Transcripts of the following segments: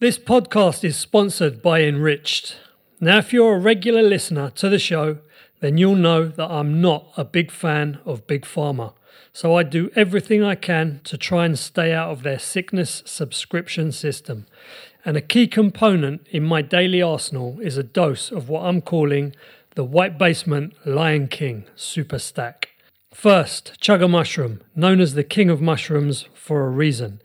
This podcast is sponsored by Enrichd. Now, if you're a regular listener to the show, then you'll know that I'm not a big fan of Big Pharma. So I do everything I can to try and stay out of their sickness subscription system. And a key component in my daily arsenal is a dose of what I'm calling the White Basement Lion King Super Stack. First, chaga mushroom, known as the king of mushrooms for a reason.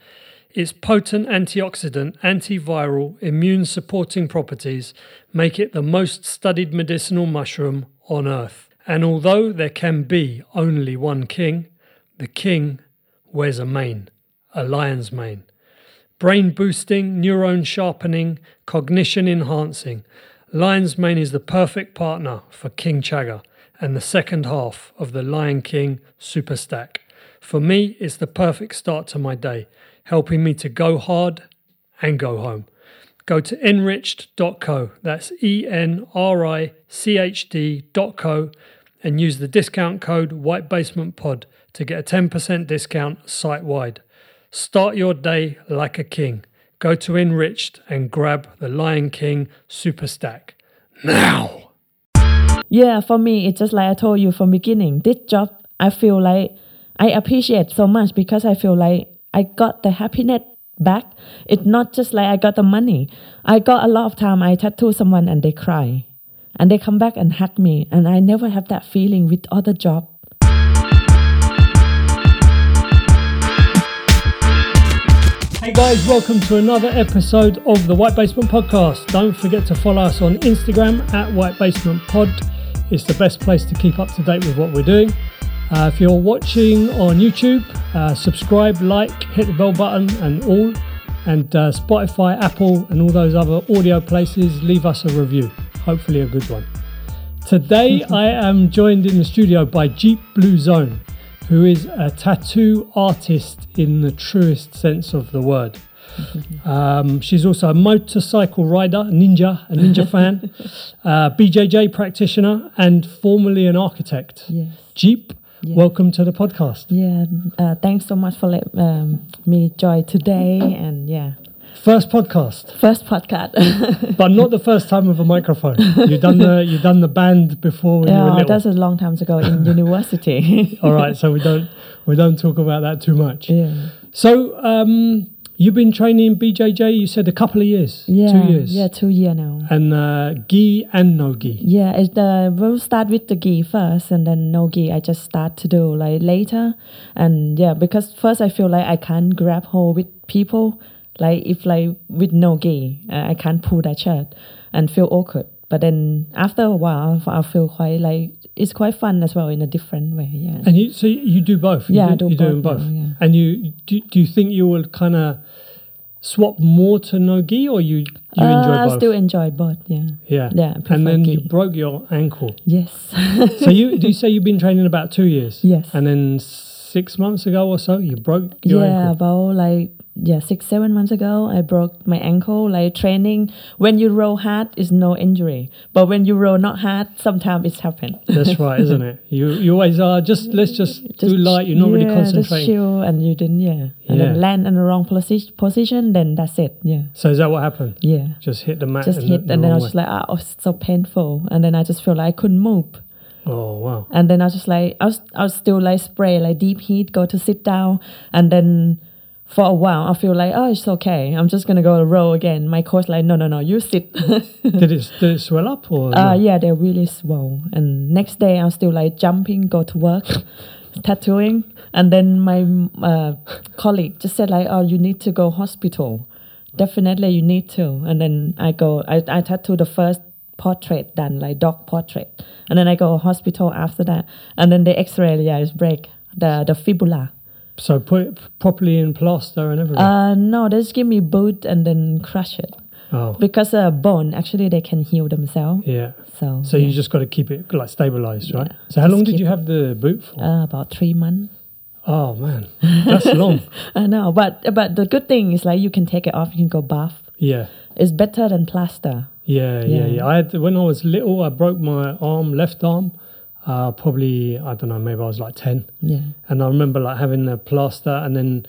Its potent antioxidant, antiviral, immune supporting properties make it the most studied medicinal mushroom on earth. And although there can be only one king, the king wears a mane, a lion's mane. Brain boosting, neuron sharpening, cognition enhancing. Lion's mane is the perfect partner for King Chaga and the second half of the Lion King Super Stack. For me, it's the perfect start to my day helping me to go hard and go home. Go to enrichd.co, that's E N R I C H D.co, and use the discount code White Basement Pod to get a 10% discount site wide. Start your day like a king. Go to Enrichd and grab the Lion King Super Stack now. Yeah, for me, it's just like I told you from beginning. This job, I feel like I appreciate so much because I feel like I got the happiness back. It's not just like I got the money. I got a lot of time I tattoo someone and they cry. And they come back and hug me. And I never have that feeling with other job. Hey guys, welcome to another episode of the White Basement Podcast. Don't forget to follow us on Instagram at White Basement Pod. It's the best place to keep up to date with what we're doing. Uh, if you're watching on YouTube, uh, subscribe, like, hit the bell button, and all. And uh, Spotify, Apple, and all those other audio places, leave us a review. Hopefully, a good one. Today, I am joined in the studio by Jeep Blue Zone, who is a tattoo artist in the truest sense of the word. Um, she's also a motorcycle rider, a ninja, a ninja fan, uh, BJJ practitioner, and formerly an architect. Yes. Jeep, Yeah. welcome to the podcast. Yeah, uh, thanks so much for let um, me join today. And yeah, First podcast, first podcast. but not the first time with a microphone. You've done the you've done the band before when you were yeah, little. that's a long time ago in university. All right, so we don't we don't talk about that too much. yeah. So um, you've been training BJJ. You said a couple of years, Yeah, two years, yeah, two year now. and uh, gi and no gi. Yeah, the we'll start with the gi first, and then no gi. I just start to do like later, and yeah, because first I feel like I can't grab hold with people. Like if like with no gi, uh, I can't pull that shirt and feel awkward. But then after a while, I feel quite like it's quite fun as well in a different way. Yeah. And you so you do both. You Yeah, do, I do you're doing both both. now, yeah. And you do, do you think you will kind of swap more to no gi, or you you Uh, enjoy I both? still enjoy both. Yeah. yeah, Yeah, And then you broke your ankle. Yes. So you do you say you've been training about two years? Yes. And then six months ago or so, you broke your yeah, ankle. about like yeah, six seven months ago, I broke my ankle. Like training, when you roll hard, is no injury, but when you roll not hard, sometimes it's happen. That's right, isn't it? You you always are just let's just, do light. You're not really yeah, Just concentrating. chill, and you didn't yeah, and Yeah. then land in the wrong posi- position. Then that's it. Yeah, So is that what happened? yeah. Just hit the mat. Just hit, the, and the then I was just like, ah, oh, it's so painful, and then I just feel like I couldn't move. oh wow. And then I was just like, I was, I was still like spray, like deep heat, go to sit down. And then for a while, I feel like, oh, it's okay. I'm just going to go to row again. My coach like, no, no, no, you sit. did it did it swell up or? uh, yeah, they're really swole. And next day, I'm still like jumping, go to work, tattooing. And then my uh, colleague just said like, oh, you need to go hospital. Definitely, you need to. And then I go, I, I tattoo the first portrait done, like dog portrait. And then I go hospital after that. And then the x-ray, yeah, is break, the, the fibula. So put it properly in plaster and everything. Uh, no, they just give me boot and then crush it. oh, Because uh, bone, actually, they can heal themselves. yeah. So, So yeah. you just got to keep it like stabilized, right? Yeah, So how just long did you have the boot for? uh, about three months. oh man, that's long. I know, but but the good thing is like you can take it off, you can go bath. Yeah. It's better than plaster. Yeah, yeah, Yeah. yeah. I had when I was little, I broke my arm, left arm. Uh, probably I don't know, maybe I was like ten, Yeah. and I remember like having the plaster, and then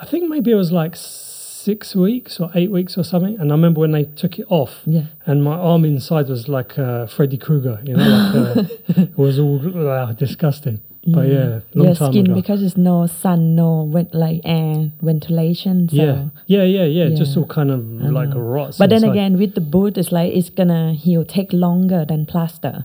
I think maybe it was like six weeks or eight weeks or something. And I remember when they took it off, Yeah. and my arm inside was like uh, Freddy Krueger, you know, like, uh, it was all uh, disgusting. But yeah, long Your time skin ago. because it's no sun, no vent, like air ventilation. So. yeah, yeah, yeah, yeah, Just Yeah. all kind of like know. rots. But then again, with the boot, it's like it's gonna heal take longer than plaster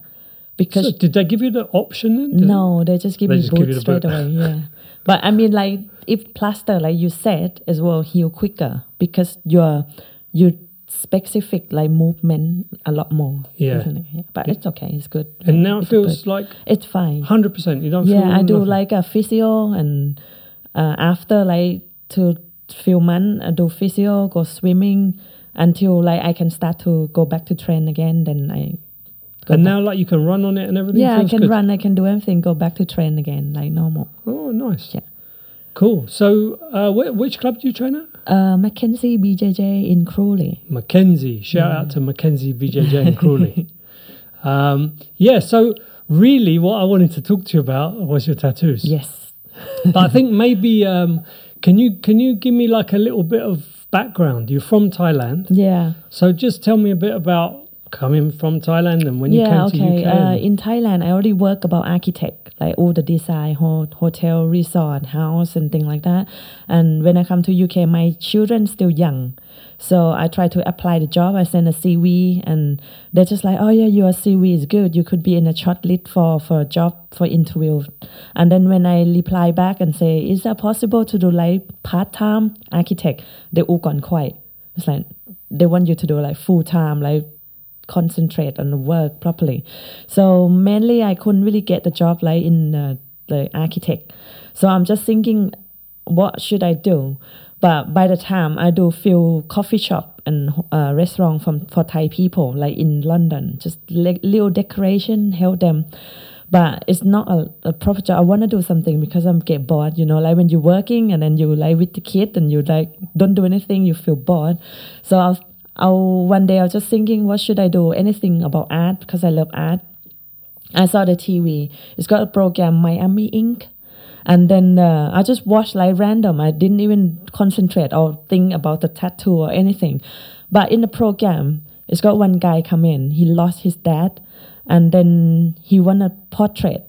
because so did they give you the option? Then? Did- no, they just give They me just give boot you the straight away. Yeah, but I mean, like if plaster, like you said, as well heal quicker because you're you specific like movement a lot more. Yeah. it? Yeah. But it's okay. It's good. And Like, now it feels boot. like it's fine. hundred percent. You don't. feel Yeah, I do nothing. like a physio, and uh, after like two few months, I do physio, go swimming until like I can start to go back to train again. Then I. Go And back. now, like you can run on it and everything. yeah, I can good. run, I can do everything, go back to train again like normal. Oh, nice. Yeah. Cool. So, uh, wh- which club do you train at? Uh, Mackenzie BJJ in Crawley. Mackenzie. Shout out to Mackenzie BJJ in Crawley. um, yeah. So, really, what I wanted to talk to you about was your tattoos. Yes. but I think maybe um, can you can you give me like a little bit of background? You're from Thailand, Yeah. so just tell me a bit about coming from Thailand and when you yeah, came okay. to UK. Uh, in Thailand, I already work about architect, like all the design, ho- hotel, resort, house, and things like that. And when I come to UK, my children still young, so I try to apply the job. I send a CV, and they're just like, "Oh yeah, your CV is good. You could be in a short list for for a job for interview." And then when I reply back and say, "Is that possible to do like part time architect?" They all gone quiet. It's like they want you to do like full time, like concentrate on the work properly. So mainly I couldn't really get the job like in uh, the architect. So I'm just thinking, what should I do? But by the time I do few coffee shop and uh, restaurant from for Thai people like in London, just li- little decoration help them. But it's not a, a proper job. I want to do something because I'm get bored. You know, like when you're working and then you like with the kid and you like don't do anything, you feel bored. So I'll, I'll one day I was just thinking, what should I do? Anything about art because I love art. I saw the TV. It's got a program Miami Ink. And then uh, I just watched like random. I didn't even concentrate or think about the tattoo or anything. But in the program, it's got one guy come in. He lost his dad, and then he want a portrait.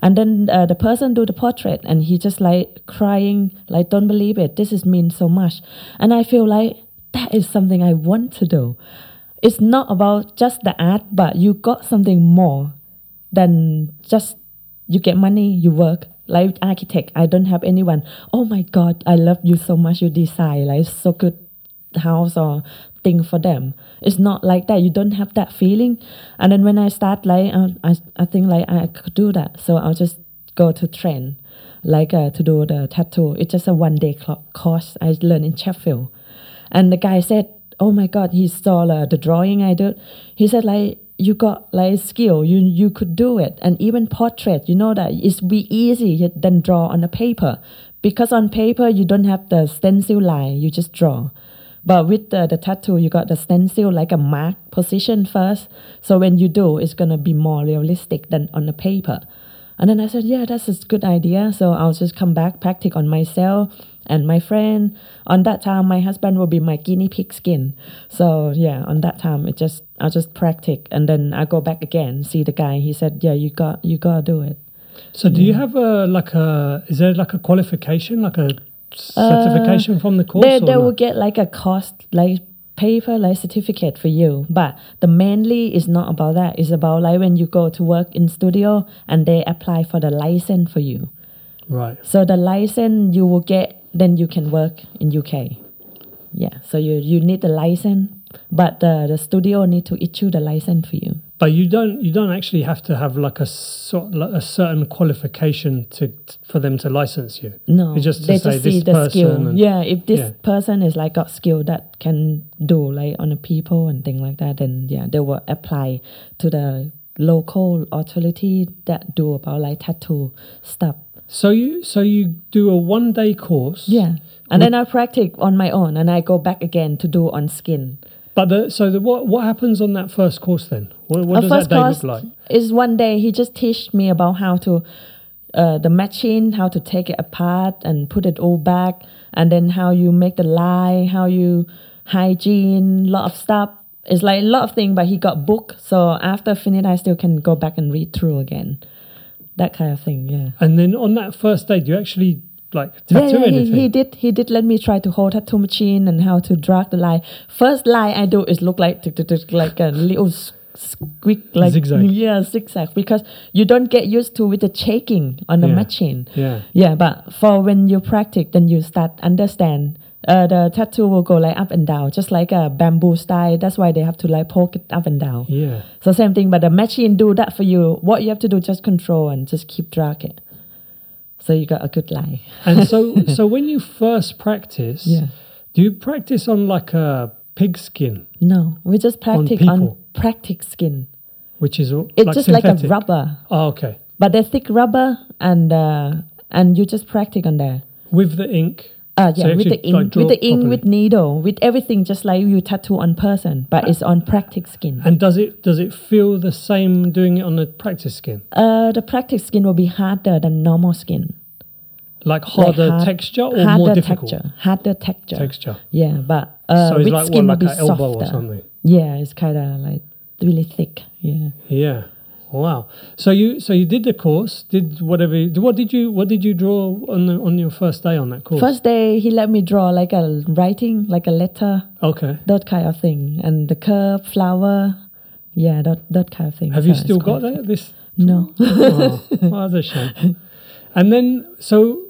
And then uh, the person do the portrait, and he just like crying, like don't believe it. This is mean so much, and I feel like that is something I want to do. It's not about just the art, but you got something more than just you get money, you work. Like architect, I don't have anyone. Oh my God, I love you so much. You design like so good house or thing for them. It's not like that. You don't have that feeling. And then when I start like I I, I think like I could do that. So I'll just go to train, like uh, to do the tattoo. It's just a one day course I learned in Sheffield. And the guy said, "Oh my God!" He saw uh, the drawing I did. He said, "Like you got like skill. You you could do it. And even portrait, you know that it's be easy than draw on a paper, because on paper you don't have the stencil line. You just draw." But with the, the tattoo, you got the stencil like a mark position first. So when you do, it's gonna be more realistic than on the paper. And then I said, yeah, that's a good idea. So I'll just come back, practice on myself and my friend. On that time, my husband will be my guinea pig skin. So yeah, on that time, it just I'll just practice, and then I go back again, see the guy. He said, yeah, you got you gotta do it. So, do you have a like a? Is there like a qualification, like a certification uh, from the course? They or they no? will get like a cost like paper like certificate for you. But the mainly is not about that. It's about like when you go to work in studio and they apply for the license for you. right. So the license you will get, then you can work in UK. Yeah. So you you need the license, but the the studio need to issue the license for you. But you don't you don't actually have to have like a sort like a certain qualification to for them to license you. No, It's just to they say just this see the person skill. yeah, if this yeah. person is like got skill that can do like on the people and things like that, then yeah, they will apply to the local authority that do about like tattoo stuff. So you so you do a one day course. Yeah, and then I practice on my own, and I go back again to do on skin. But the, so the, what what happens on that first course then? What, what does that day look like? is one day he just teach me about how to uh, the machine, how to take it apart and put it all back, and then how you make the lie, how you hygiene, lot of stuff. It's like a lot of things, but he got book. So after finish, I still can go back and read through again. That kind of thing, yeah. And then on that first day, do you actually like Yeah, tattoo yeah, he, anything? he did. He did let me try to hold tattoo machine and how to drag the line. First line I do is look like like a little squeak, like Zigzag. yeah, zigzag because you don't get used to with the shaking on the Yeah. machine. yeah. Yeah, but for when you practice, then you start understand. Uh, the tattoo will go like up and down, just like a bamboo style. That's why they have to like poke it up and down. Yeah. So same thing, but the machine do that for you. What you have to do just control and just keep drag it. So you got a good line. And so, so when you first practice, Yeah. do you practice on like a pig skin, No, we just practice on, people. practice skin. which is It's like just like a rubber, Oh, okay. but they're thick rubber, and uh, and you just practice on there. With the ink. Uh, yeah, you with the ink, like, with the ink, properly. with needle, with everything, just like you tattoo on person, but it's on practice skin. And does it does it feel the same doing it on the practice skin? Uh, the practice skin will be harder than normal skin. Like Like harder hard- texture or harder more difficult texture, harder texture. texture? Yeah, but uh, so it's with like skin what, will be an elbow softer. or something. Yeah, it's kind of like really thick. Yeah. Yeah. Oh, wow. So you so you did the course, did whatever. You, what did you what did you draw on the, on your first day on that course? First day, he let me draw like a writing, like a letter, Okay. that kind of thing, and the curve, flower, yeah, that that kind of thing. Have So you still got that? This? No. oh, well, that's a shame. And then so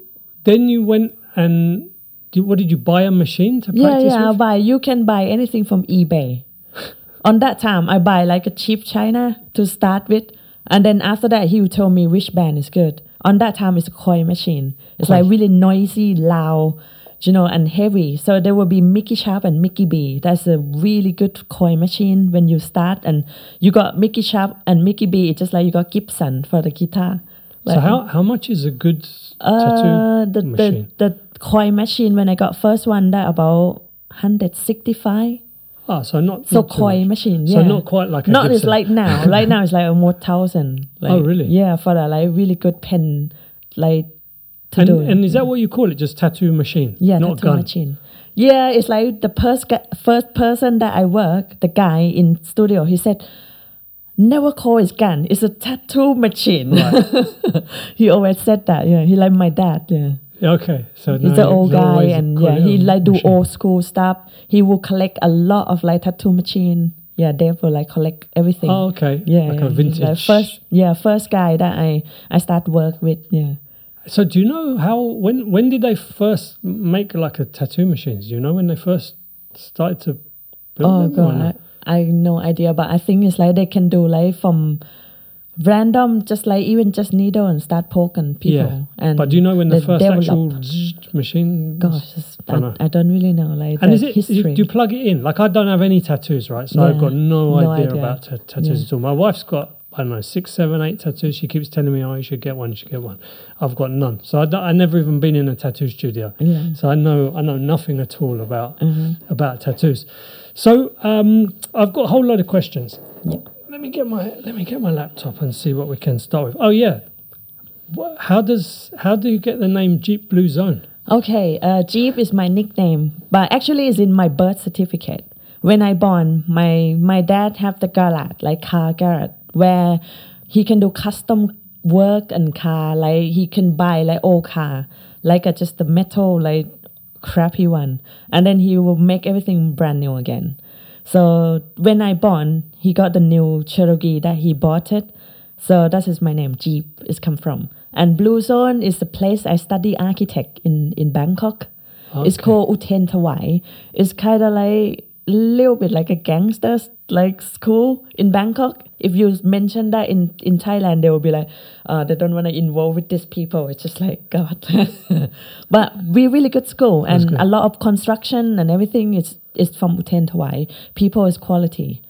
then you went and did, what did you buy a machine to Yeah, practice yeah, I with? buy. You can buy anything from eBay. On that time, I buy like a cheap China to start with, and then after that, he told me which band is good. On that time, it's a coil machine. It's like really noisy, loud, you know, and heavy. So there will be Mickey Sharp and Mickey B. That's a really good coil machine when you start, and you got Mickey Sharp and Mickey B. It's just like you got Gibson for the guitar. So how how much is a good uh, tattoo the, machine? the the coil machine when I got first one that about hundred sixty five. Ah, so not So not too coil much. machine, So yeah. not quite like a Not it's Gibson. like now. right now it's like a more thousand. Like, Oh, really? Yeah, for a like really good pen, like to And, do. and is that what you call it? Just tattoo machine? yeah, not tattoo gun. machine. Yeah, it's like the first first person that I work, the guy in studio, he said, "Never call it gun. It's a tattoo machine." he always said that. Yeah, he like my dad. Yeah. Okay, so He's an old guy, and yeah, he like do machine. old school stuff. He will collect a lot of like tattoo machine. Yeah, therefore like collect everything. Oh, okay. Yeah, like yeah, a vintage. like first, yeah, first guy that I I start work with. Yeah. So do you know how when when did they first make like a tattoo machines? Do you know when they first started to build Oh them? or god? I, I no idea, but I think it's like they can do like from random, just like even just needle and start poking people. Yeah. And But do you know when the first develop- actual machine? Gosh, I, I don't really know like And is it? history. Do you plug it in? Like I don't have any tattoos, right? So I've got no, no idea, idea. about ta- tattoos Yeah. at all. My wife's got I don't know six, seven, eight tattoos. She keeps telling me, "Oh, you should get one. You should get one." I've got none. So I, I never even been in a tattoo studio. yeah. So I know I know nothing at all about Mhm. about tattoos. So um, I've got a whole load of questions. Yeah. Let me get my let me get my laptop and see what we can start with. Oh yeah, how does how do you get the name Jeep Blue Zone? Okay, uh, Jeep is my nickname, but actually it's in my birth certificate. When I born, my my dad have the garage, like car garage, where he can do custom work and car, like he can buy like old car, like just the metal, like crappy one, and then he will make everything brand new again. So when I born, he got the new Cherokee that he bought it. So that is my name. Jeep is come from. And Blue Zone is the place I study architect in in Bangkok. It's called Uthenthawai. It's kind of like a little bit like a gangsters like school in Bangkok. If you mention that in in Thailand, they will be like, uh, they don't want to involve with these people. It's just like God. but we really good school and good. a lot of construction and everything is is from Uthenthawai. People is quality.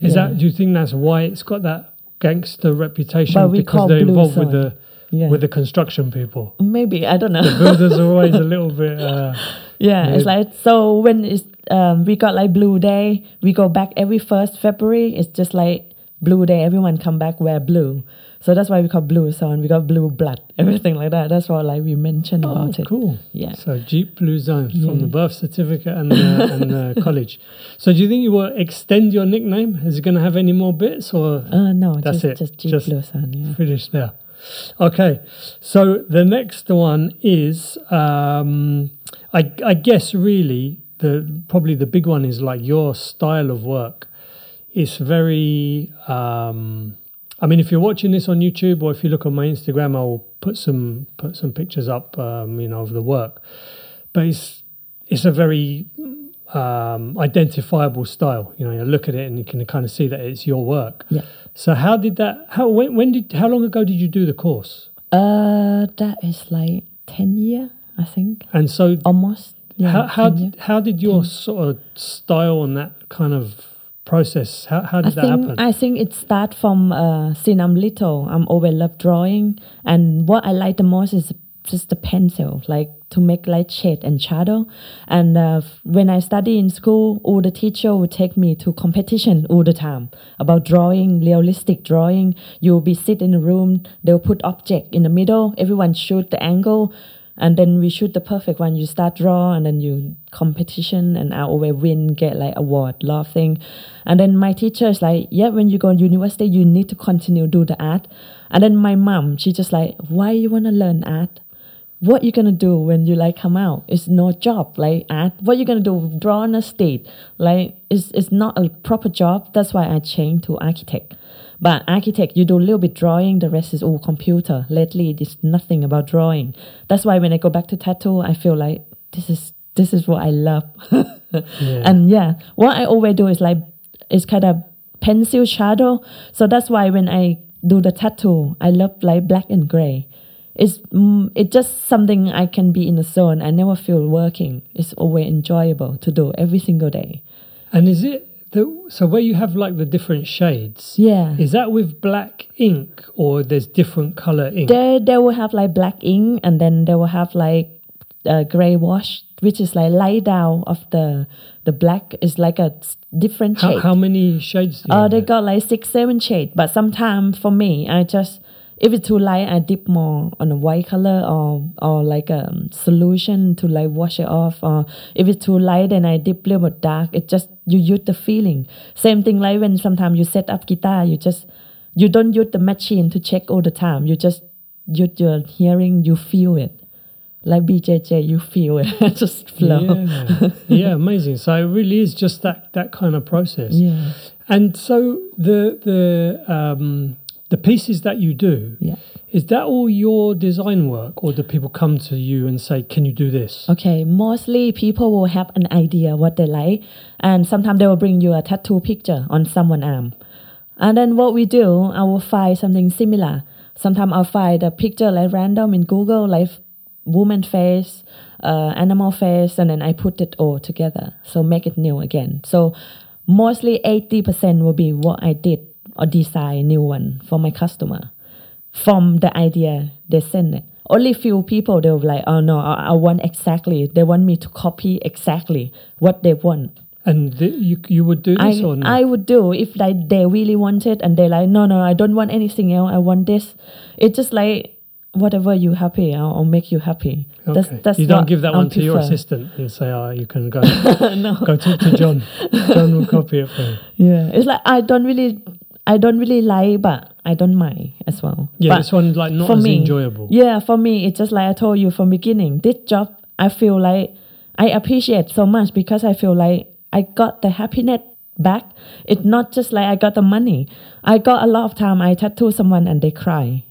Is Yeah. that do you think that's why it's got that gangster reputation because they're involved with the Yeah. with the construction people? Maybe I don't know. The Builders are always a little bit. Uh, Yeah, it's like so when it's um we got like blue day, we go back every first February. It's just like blue day. Everyone come back wear blue. So that's why we call blue zone. We got blue blood, everything like that. That's what like we mentioned Oh, about it. cool. Yeah. So Jeep Blue Zone from Yeah. the birth certificate and the, and the college. So do you think you will extend your nickname? Is it going to have any more bits or Uh, no, That's just it. just Jeep Just- blue zone. Yeah. finish there? Okay. So the next one is, um, I, I guess, really the probably the big one is like your style of work. It's very. Um, I mean, if you're watching this on YouTube or if you look on my Instagram, I'll put some put some pictures up, um, you know, of the work. But it's it's a very um, identifiable style. You know, you look at it and you can kind of see that it's your work. Yeah. So how did that? How when, when did? How long ago did you do the course? Uh, that is like ten year, I think, And so almost. Yeah, how how did, how did your sort of style and that kind of process? How how I did that think happen? I think it start from uh, since I'm little. I'm always love drawing, and what I like the most is just the pencil, like to make light shade and shadow. And uh, when I study in school, all the teacher would take me to competition all the time about drawing, realistic drawing. You'll be sit in a room, they'll put object in the middle, everyone shoot the angle, and then we shoot the perfect one. You start draw, and then you competition, and I always win, get like award, love thing. And then my teacher is like, yeah, when you go to university, you need to continue do the art. And then my mom, she just like, why you wanna learn art? What you gonna do when you like come out? It's no job like art. What you gonna do? Draw on a state Like it's it's not a proper job. That's why I changed to architect. But architect, you do a little bit drawing, the rest is all computer. Lately, it's nothing about drawing. That's why when I go back to tattoo, I feel like this is this is what I love. Yeah. And yeah, what I always do is like it's kind of pencil shadow. So that's why when I do the tattoo, I love like black and gray. It's mm, it's just something I can be in the zone. I never feel working. It's always enjoyable to do every single day. and is it the so where you have like the different shades? Yeah. Is that with black ink or there's different color ink? They they will have like black ink and then they will have like uh, gray wash, which is like light down of the the black is like a different how, shade. how many shades? Do you Oh, have they got like six, seven shade. But sometimes for me, I just if it's too light, I dip more on a white color or or like a um, solution to like wash it off. Or if it's too light, then I dip little bit dark. It just you use the feeling. Same thing like when sometimes you set up guitar, you just you don't use the machine to check all the time. You just use your hearing. You feel it. Like BJJ, you feel it just flow. Yeah. yeah, amazing. So it really is just that that kind of process. yeah. And so the the um, the pieces that you do yeah. is that all your design work, or do people come to you and say, "Can you do this?" Okay, mostly people will have an idea what they like, and sometimes they will bring you a tattoo picture on someone arm. And then what we do, I will find something similar. Sometimes I'll find a picture like random in Google, like woman face, uh, animal face, and then I put it all together. So make it new again. So mostly 80% will be what I did or design new one for my customer from the idea they send it. Only few people they'll be like, oh no, I, I want exactly. They want me to copy exactly what they want. And th- you you would do this I, or no? I would do if like they really want it and they're like, no, no, I don't want anything else. I want this. It's just like whatever you happy, I'll, I'll make you happy. okay. That's that's you don't give that I one to your assistant and say, "Oh, you can go no. go talk to John. John will copy it for you." Yeah, it's like I don't really, I don't really like, but I don't mind as well. Yeah, But this one like not for as me, enjoyable. Yeah, for me, it's just like I told you from beginning. This job, I feel like I appreciate so much because I feel like I got the happiness back. It's not just like I got the money. I got a lot of time. I tattoo someone and they cry,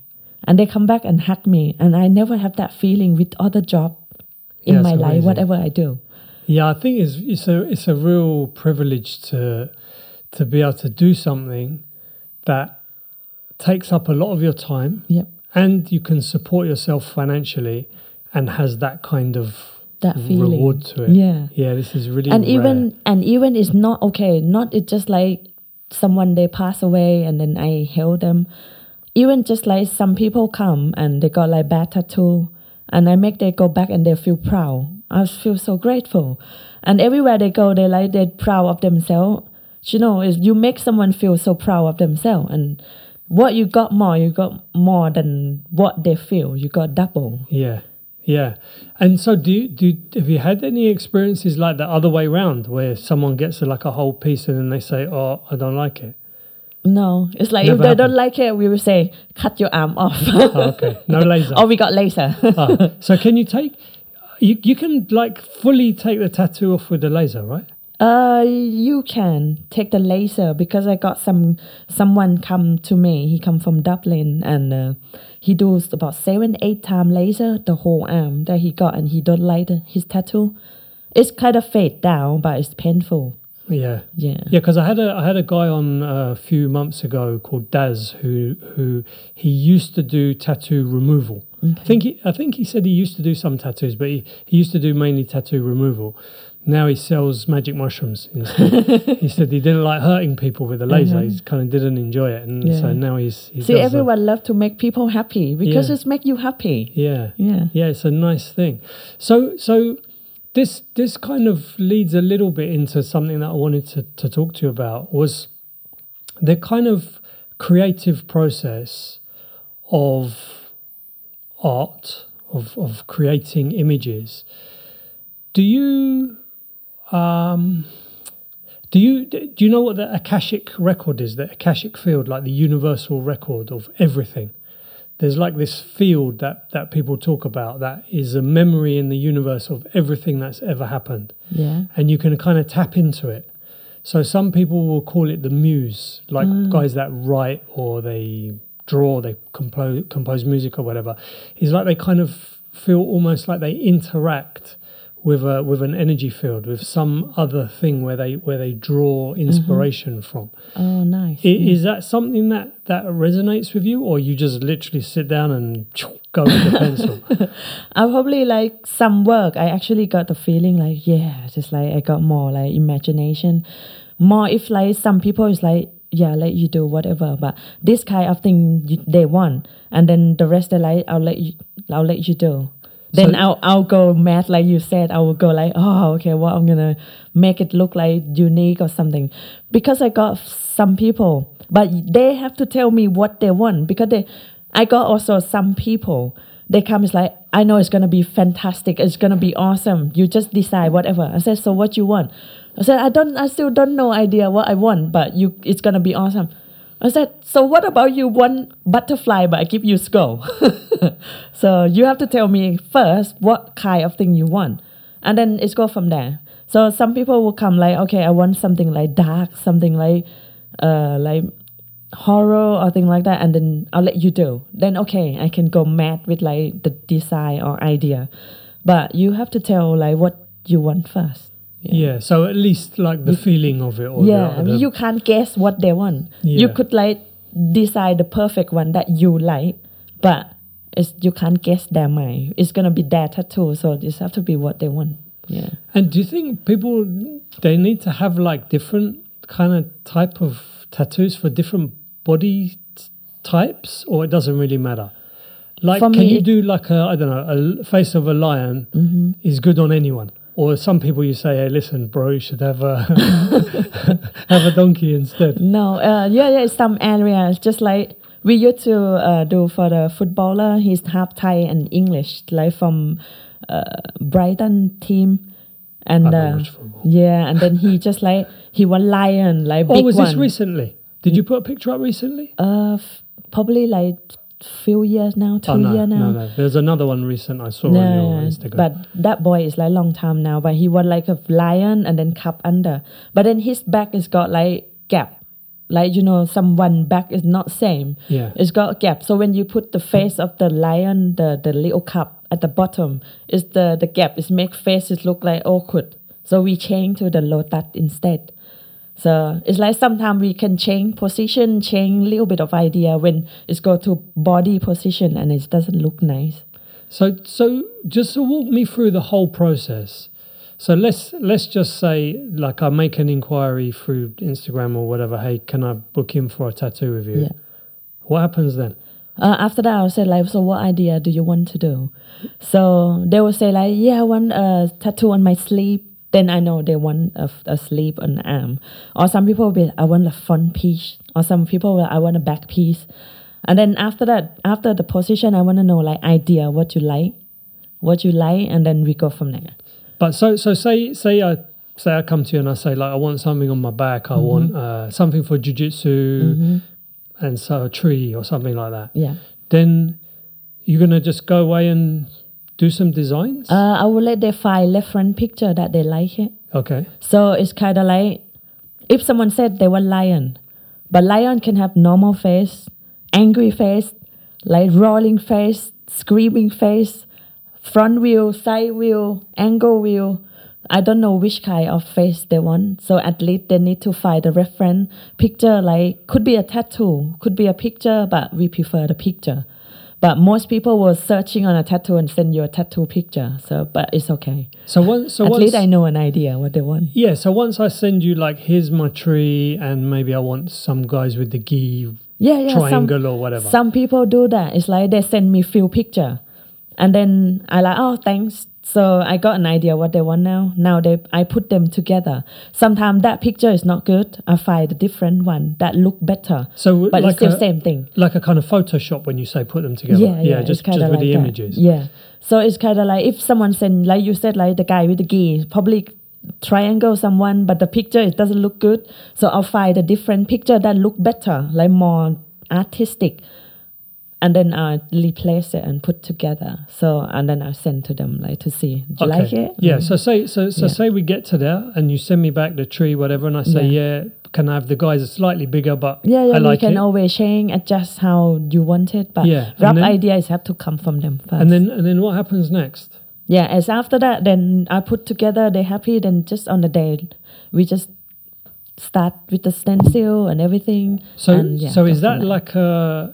and they come back and hug me, and I never have that feeling with other job in Yeah, my it's life, whatever I do. Yeah, I think it's it's a it's a real privilege to to be able to do something that takes up a lot of your time Yep, and you can support yourself financially and has that kind of that feeling. reward to it. Yeah. Yeah, this is really and rare. even and even it's not okay not it's just like someone they pass away and then i help them even just like some people come and they got like bad tattoo and i make they go back and they feel proud i feel so grateful and everywhere they go they like they're proud of themselves you know is you make someone feel so proud of themselves and what you got more, you got more than what they feel. You got double. Yeah, yeah. And so, do you, do you, have you had any experiences like the other way round, where someone gets like a whole piece and then they say, "Oh, I don't like it." No, it's like Never if they don't like it, we will say cut your arm off. Oh, okay, no laser. oh, we got laser. Ah, so can you take? You you can like fully take the tattoo off with the laser, right? Uh, you can take the laser because I got some someone come to me. He come from Dublin and uh, he does about seven eight time laser the whole arm that he got and he don't like his tattoo. It's kind of fade down, but it's painful. Yeah. Yeah. Yeah, because I had a I had a guy on uh, a few months ago called Daz who who he used to do tattoo removal. I think he, I think he said he used to do some tattoos, but he, he used to do mainly tattoo removal. Now he sells magic mushrooms he said he didn't like hurting people with a laser. Uh-huh. He kind of didn't enjoy it, and Yeah. so now he's he See, everyone love to make people happy because Yeah. it's make you happy. yeah, Yeah. yeah, it's a nice thing. So so this this kind of leads a little bit into something that I wanted to, to talk to you about was the kind of creative process of art of of creating images. Do you um do you do you know what the akashic record is? The akashic field, like the universal record of everything there's like this field that that people talk about that is a memory in the universe of everything that's ever happened Yeah. and you can kind of tap into it so some people will call it the muse like guys that write or they draw they compose compose music or whatever it's like they kind of feel almost like they interact with a with an energy field with some other thing where they where they draw mm-hmm. inspiration from Oh, nice. I- Is that something that, that resonates with you, or you just literally sit down and go with the pencil? I probably like some work. I actually got the feeling like yeah, just like I got more like imagination. More if like some people is like yeah, let you do whatever, but this kind of thing you, they want, and then the rest they like I'll let you I'll let you do. Then So- I'll I'll go mad like you said. I will go like oh okay, well I'm gonna make it look like unique or something, because I got some people, but they have to tell me what they want. Because they. I got also some people. They come is like i know it's gonna be fantastic. It's gonna be awesome. You just decide whatever. I said so what you want? I said i don't i still don't know idea what i want but you it's gonna be awesome i said so what about you want butterfly but i give you skull so you have to tell me first what kind of thing you want and then it's go from there so some people will come like okay i want something like dark something like uh like horror or thing like that and then I'll let you do. Then okay, I can go mad with like the design or idea. But you have to tell like what you want first. Yeah. So at least like the feeling of it, or yeah, the, the- you can't guess what they want. You could like decide the perfect one that you like, but it's you can't guess their mind. It's gonna be their tattoo, so this have to be what they want. Yeah. And do you think people they need to have like different kind of type of tattoos for different body t- types, or it doesn't really matter? Like, For can me, you do like a I don't know a face of a lion Mm-hmm. is good on anyone? Or some people you say, hey, listen, bro, you should have a have a donkey instead. No, uh, yeah, yeah, some areas just like we used to uh, do for the footballer. He's half Thai and English, like from uh, Brighton team, and uh, yeah, and then he just like he was lion, like Oh, was one. this recently? Did you put a picture up recently? Uh, probably like few years now, two oh no, years now. no, no. There's another one recent I saw on your Instagram. but that boy is like long time now. But he was like a lion and then cup under. But then his back is got like gap, like you know, someone back is not same. yeah, It's got a gap. So when you put the face of the lion, the the little cup at the bottom, is the the gap. Is make faces look like awkward. So we change to the lotus instead. So it's like sometimes we can change position, change little bit of idea when it's go to body position and it doesn't look nice. So, so just to walk me through the whole process. So let's let's just say, like, I make an inquiry through Instagram or whatever. Hey, can I book in for a tattoo with you? Yeah. What happens then? Uh, after that, I'll say like, so what idea do you want to do? So they will say like, yeah, I want a tattoo on my sleeve, then I know they want a, a sleeve on the arm. Or some people will be, I want a front piece. Or some people will, I want a back piece. And then after that, after the position, I want to know like idea what you like, what you like, and then we go from there. But so so say say I say I come to you and I say like I want something on my back. I want uh, something for jujitsu, and so a tree or something like that. Yeah. Then you're gonna just go away and do some designs. Uh, I will let them find reference picture that they like it. okay. So it's kind of like if someone said they want lion, but lion can have normal face, angry face, like rolling face, screaming face, front wheel, side wheel, angle wheel. I don't know which kind of face they want. So at least they need to find a reference picture. Like could be a tattoo, could be a picture, but we prefer the picture. But most people were searching on a tattoo and send you a tattoo picture. So, but it's okay. So once so at once least I know an idea what they want. yeah. So once I send you like here's my tree, and maybe I want some guys with the gi Yeah, yeah. triangle some, or whatever. Some people do that. It's like they send me few picture, and then I like, oh, thanks. So I got an idea what they want now. Now they, I put them together. Sometimes that picture is not good. I find a different one that look better. So but like it's still a- same thing. like a kind of Photoshop when you say put them together. Yeah, yeah. just kinda just with like the that. images. Yeah. So it's kind of like if someone send, like you said, like the guy with the gi, probably triangle someone, but the picture it doesn't look good. So I'll find a different picture that look better, like more artistic, and then I replace it and put together. So and then I send to them like to see, do you like it? Yeah. Mm. So say so so Yeah. say we get to there and you send me back the tree, whatever, and I say, yeah, can I have the guys are slightly bigger, but Yeah, yeah, I like we can it. always change, adjust how you want it, but Yeah, rough then- ideas have to come from them first. and then and then what happens next? Yeah, as after that, then I put together, they happy, then just on the day, we just start with the stencil and everything. So and, yeah, so is that like a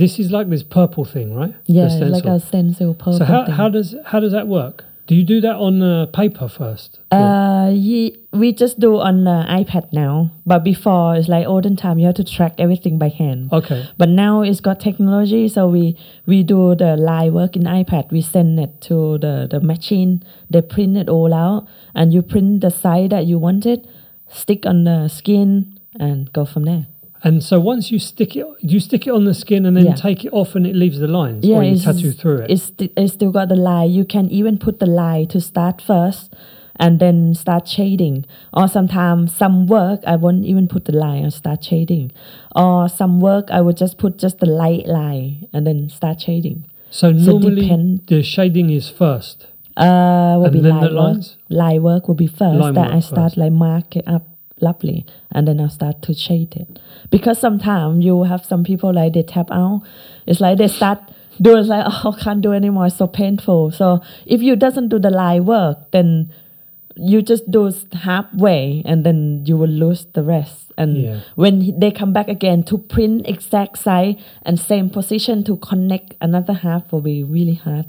this is like this purple thing, right? Yeah, like a stencil purple thing. so how thing. how does how does that work? Do you do that on uh, paper first? uh, ye, we just do on uh, iPad now, but before it's like olden time, you have to track everything by hand. Okay. But now it's got technology, so we we do the live work in iPad. We send it to the the machine. They print it all out, and you print the size that you wanted, stick on the skin, and go from there. And so once you stick it, you stick it on the skin and then Yeah. take it off, and it leaves the lines, or you tattoo through it. It's, sti- it's still got the line. You can even put the line to start first and then start shading. Or sometimes some work I won't even put the line and start shading. Or some work I would just put just the light line and then start shading. So So normally depend- the shading is first. Uh, will And be then the line work. lines? Line work will be first. Line that I start first. like mark it up lovely, and then I start to shade it. Because sometimes you have some people like they tap out. It's like they start doing like oh can't do anymore. It's so painful. So if you doesn't do the line work, then you just do halfway, and then you will lose the rest. And Yeah. when they come back again to print exact size and same position to connect another half will be really hard.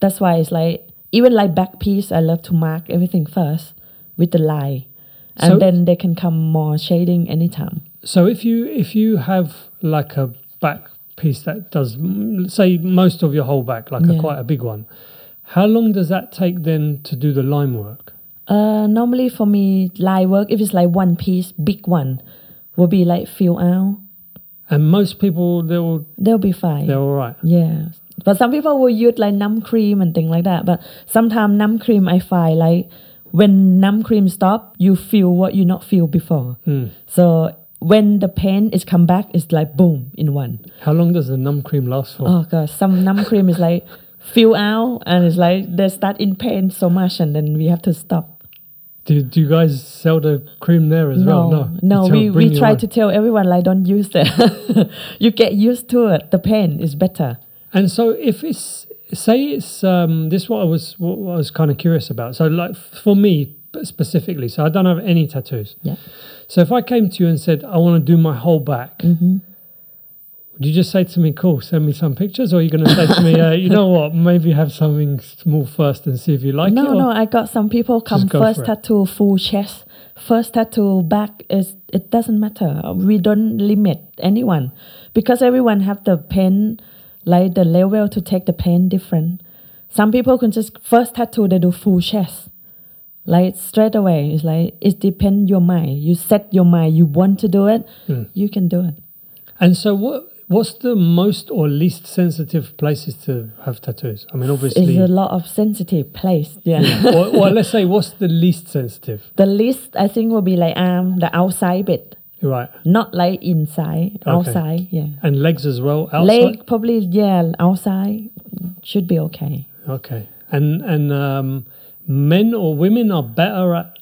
That's why it's like even like back piece, I love to mark everything first with the line, and So- then they can come more shading anytime. So if you if you have like a back piece that does say most of your whole back, like a quite a big one, how long does that take then to do the line work? Uh, normally for me, line work if it's like one piece, big one, will be like fill out. And most people they'll They'll be fine. they're all right. Yeah. But some people will use like numb cream and things like that. But sometimes numb cream I find like when numb cream stop, you feel what you not feel before. Hmm. So when the pain is come back, it's like boom in one. How long does the numb cream last for? Oh gosh, some numb cream is like feel out and it's like they start in pain so much and then we have to stop. Do, do you guys sell the cream there as well? No, no, tell- we, we try own. to tell everyone like don't use that. you get used to it. The pain is better. And so if it's say it's um, this is what I was what I was kind of curious about. So like for me specifically, so I don't have any tattoos. Yeah. So if I came to you and said I want to do my whole back, Mm-hmm. would you just say to me, "Cool, send me some pictures," or are you going to say to me, uh, "You know what? Maybe have something small first and see if you like it"? no, no, I got some people come first tattoo full chest, first tattoo back is it doesn't matter. We don't limit anyone because everyone have the pen like the level to take the pain different. Some people can just first tattoo they do full chest, Like straight away, it's like it depends your mind. You set your mind. You want to do it, hmm. you can do it. And so, what what's the most or least sensitive places to have tattoos? I mean, It's obviously, a lot of sensitive place. Yeah. or, or let's say, what's the least sensitive? the least I think will be like arm, the outside bit, Right, not like inside. Outside, yeah. and legs as well. Outside. Leg probably yeah. Outside should be okay. Okay, and and um, men or women are better at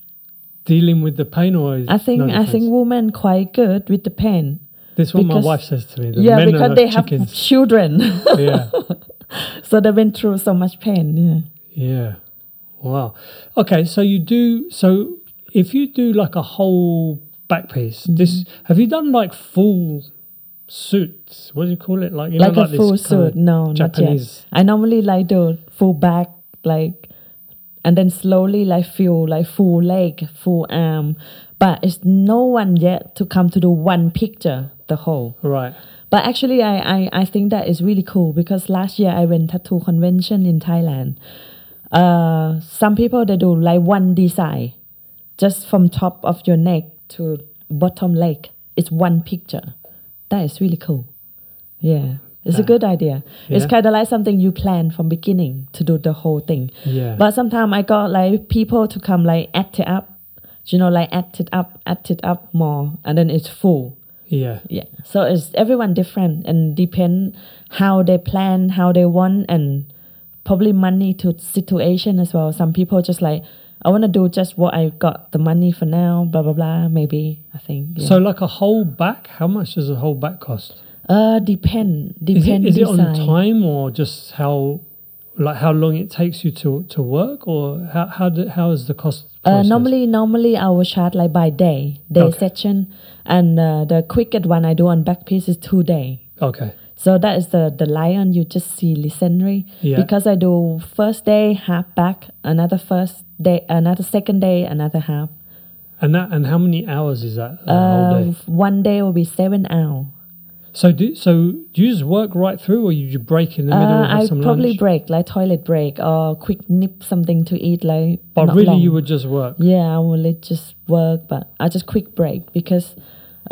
dealing with the pain, or is I think no I think women quite good with the pain. this is what my wife says to me. The yeah, men because they have children, yeah, so they went through so much pain. Yeah. yeah. Wow. Okay, so you do so if you do like a whole back piece. Mm-hmm. This have you done like full suits? What do you call it? Like you like know, a this full suit. No, not yet. I normally like do full back, like, and then slowly like feel like full leg, full arm. But it's no one yet to come to the one picture, the whole. Right. But actually, I, I, I think that is really cool because last year I went tattoo convention in Thailand. Uh, some people they do like one design, just from top of your neck to bottom Lake. It's one picture. That is really cool. Yeah, it's a good idea. It's kind of like something you plan from beginning to do the whole thing. Yeah. But sometimes I got like people to come like add it up, you know, like add it up, add it up more, and then it's full. yeah. Yeah. So it's everyone different and depend how they plan, how they want, and probably money to situation as well. Some people just like, I want to do just what I've got the money for now, blah blah blah. Maybe I think. Yeah. So like a whole back, how much does a whole back cost? uh, depend Is it, depend is it on time or just how, like how long it takes you to, to work, or how how do, how is the cost? Uh, normally, normally I will charge like by day, day Okay. session, and uh, the quickest one I do on back piece is two day. Okay. So that is the the lion you just see listenary. Yeah. Because I do first day half back, another first day, another second day, another half. And that and how many hours is that? A Uh, whole day. one day will be seven hours. So do so do you just work right through, or you, break in the middle? Uh, I probably lunch? break like toilet break or quick nip something to eat like. But not really, long. you would just work. Yeah, I will just work, but I just quick break because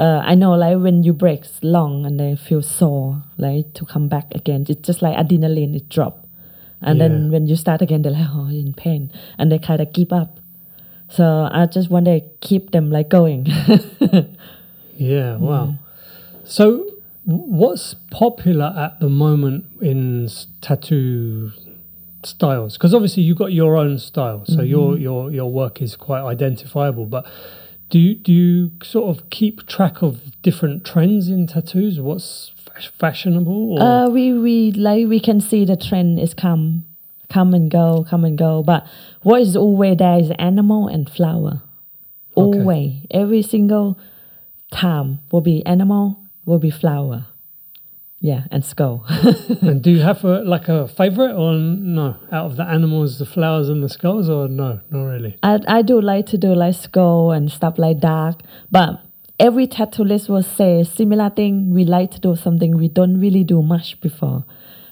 uh, I know like when you break long and they feel sore, like to come back again, it's just like adrenaline it drop, and Yeah. then when you start again, they're like oh in pain, and they kind of give up. So I just want to keep them like going. Yeah. Wow. So, what's popular at the moment in tattoo styles? Because obviously you got your own style, so your your your work is quite identifiable. But do you do you sort of keep track of different trends in tattoos? What's fashionable? Or? uh, we we like we can see the trend is come, come and go, come and go. But what is always there is animal and flower. Okay. Always, every single time will be animal, will be flower. Yeah, and skull. and do you have a, like a favorite or no? Out of the animals, the flowers and the skulls, or no? Not really. I I do like to do like skull and stuff like that. But every tattooist will say similar thing. We like to do something we don't really do much before.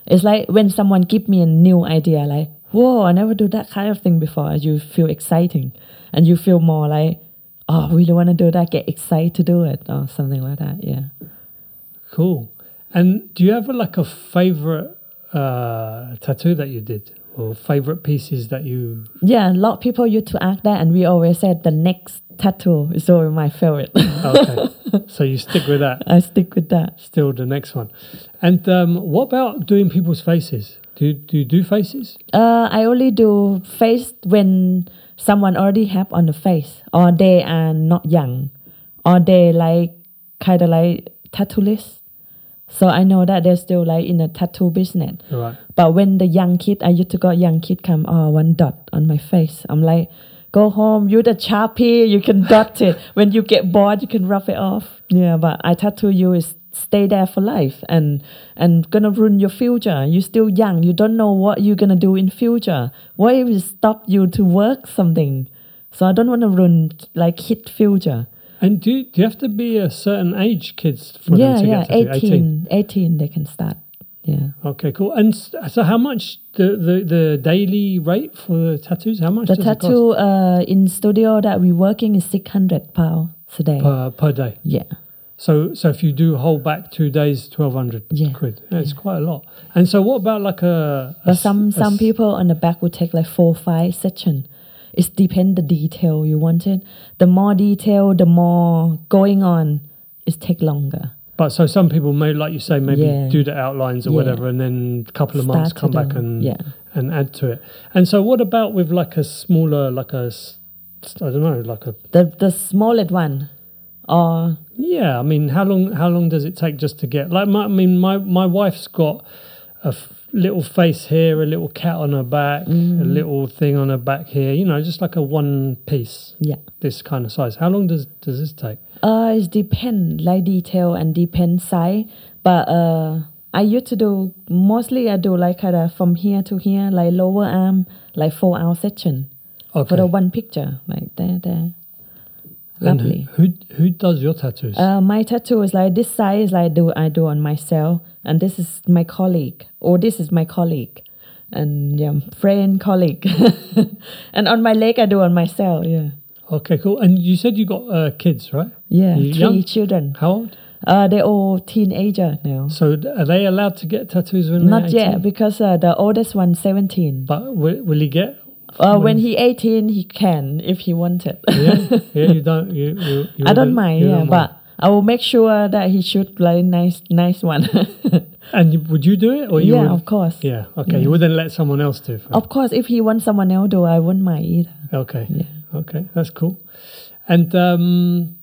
It's like when someone give me a new idea, like, whoa, I never do that kind of thing before. You feel exciting, and you feel more like, oh, I really want to do that. Get excited to do it, or something like that. Yeah. Cool. And do you have like a favorite uh, tattoo that you did, or favorite pieces that you? Yeah, a lot of people used to ask that, and we always said the next tattoo is always my favorite. Okay, so you stick with that. I stick with that. Still the next one. And um, what about doing people's faces? Do you, do you do faces? Uh, I only do face when someone already have on the face, or they are not young, or they like kind of like tattooist. So I know that they're still like in a tattoo business. Right. But when the young kid, I used to got young kid come, oh, one dot on my face. I'm like, go home, you're the sharpie, you can dot it. When you get bored, you can rub it off. Yeah, but I tattoo you is stay there for life and and gonna ruin your future. You're still young. You don't know what you're gonna do in future. What if it stop you to work something? So I don't want to ruin like hit future. And do you, do you have to be a certain age, kids, for yeah, them to yeah, get tattooed? 18, 18, they can start. Yeah. Okay, cool. And so, how much the, the, the daily rate for the tattoos? How much The does it tattoo uh, in studio that we working is six hundred pounds a day. per, per day? yeah. So, so if you do hold back two days, twelve hundred Yeah, quid. Yeah, It's quite a lot. And so, what about like a? a But some a some people on the back would take like four five session. It depend the detail you want it. The more detail, the more going on. It take longer. But so some people may, like you say, maybe Yeah. do the outlines or Yeah. whatever, and then a couple of months come back and yeah. and add to it. And so, what about with like a smaller, like a I don't know, like a The the smallest one, or Yeah, I mean, how long how long does it take just to get like my I mean my my wife's got a little face here, a little cat on her back, Mm. a little thing on her back here, you know, just like a one piece, yeah. this kind of size. How long does does this take? Uh, it depend like detail and depend size. But uh, I used to do mostly I do like kind of from here to here, like lower arm, like four hour section Okay. for the one picture, like there, there. And Lovely. who who does your tattoos? Uh, my tattoo is like this size like do I do on myself, and this is my colleague, or this is my colleague, and yeah, friend colleague, and on my leg I do on myself. Yeah, okay, cool. And you said you got uh, kids, right? yeah, You three young? children. How old? Uh, they're all teenager now. So are they allowed to get tattoos when Not they're 18? yet because uh, the oldest one 17. But will, will he get? Uh, when he 18, he can if he wanted. yeah, yeah. You don't. You, you, you I don't mind, yeah, don't but I will make sure that he shoot like nice, nice one. And would you do it, or you yeah, would? of course. Yeah. Okay. Yeah. You wouldn't let someone else do. it for Of course, if he wants someone else do, I wouldn't mind either. Okay. Yeah. Okay. That's cool. And um,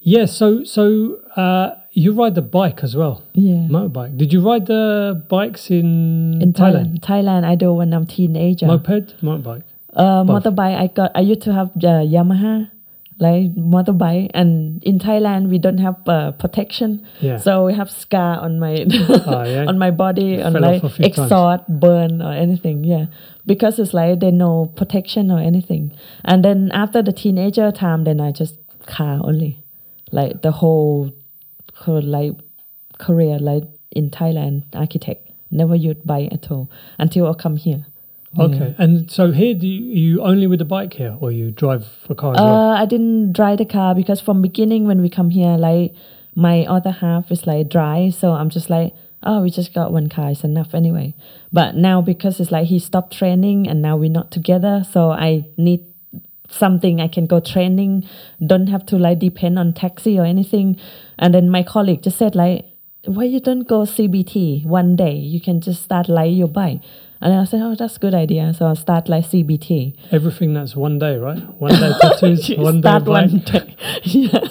yeah. So so uh, you ride the bike as well, Yeah. motorbike. Did you ride the bikes in, In Thailand, Thailand, I do when I'm teenager. Moped, motorbike. uh, both. motorbike, I got. I used to have uh, Yamaha, like motorbike, and in Thailand we don't have uh, protection, Yeah. so we have scar on my Ah, yeah. on my body, on Fell off like a few times. exhaust, burn or anything. Yeah, because it's like there's no protection or anything. And then after the teenager time, then I just car only, like the whole, whole like career like in Thailand architect. Never used bike at all until I come here. Okay. And so here, do you, you only with the bike here, or you drive a car as well? Uh, I didn't drive the car because from beginning when we come here, like my other half is like dry, so I'm just like, oh, we just got one car, it's enough anyway. But now because it's like he stopped training and now we're not together, so I need something I can go training, don't have to like depend on taxi or anything. And then my colleague just said like, why you don't go CBT one day? You can just start like your bike. And I said, oh, that's a good idea. So I'll start like CBT. Everything that's one day, right? One day tattoos, one day bike. one day. yeah.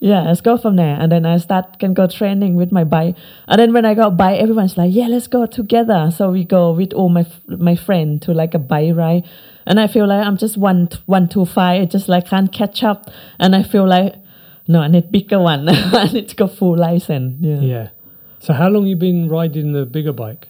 yeah, let's go from there. And then I start can go training with my bike. And then when I got bike, everyone's like, yeah, let's go together. So we go with all my f- my friend to like a bike ride. And I feel like I'm just one one two five. I just like can't catch up. And I feel like no, I need bigger one. I need to go full license. Yeah. Yeah. So how long you been riding the bigger bike?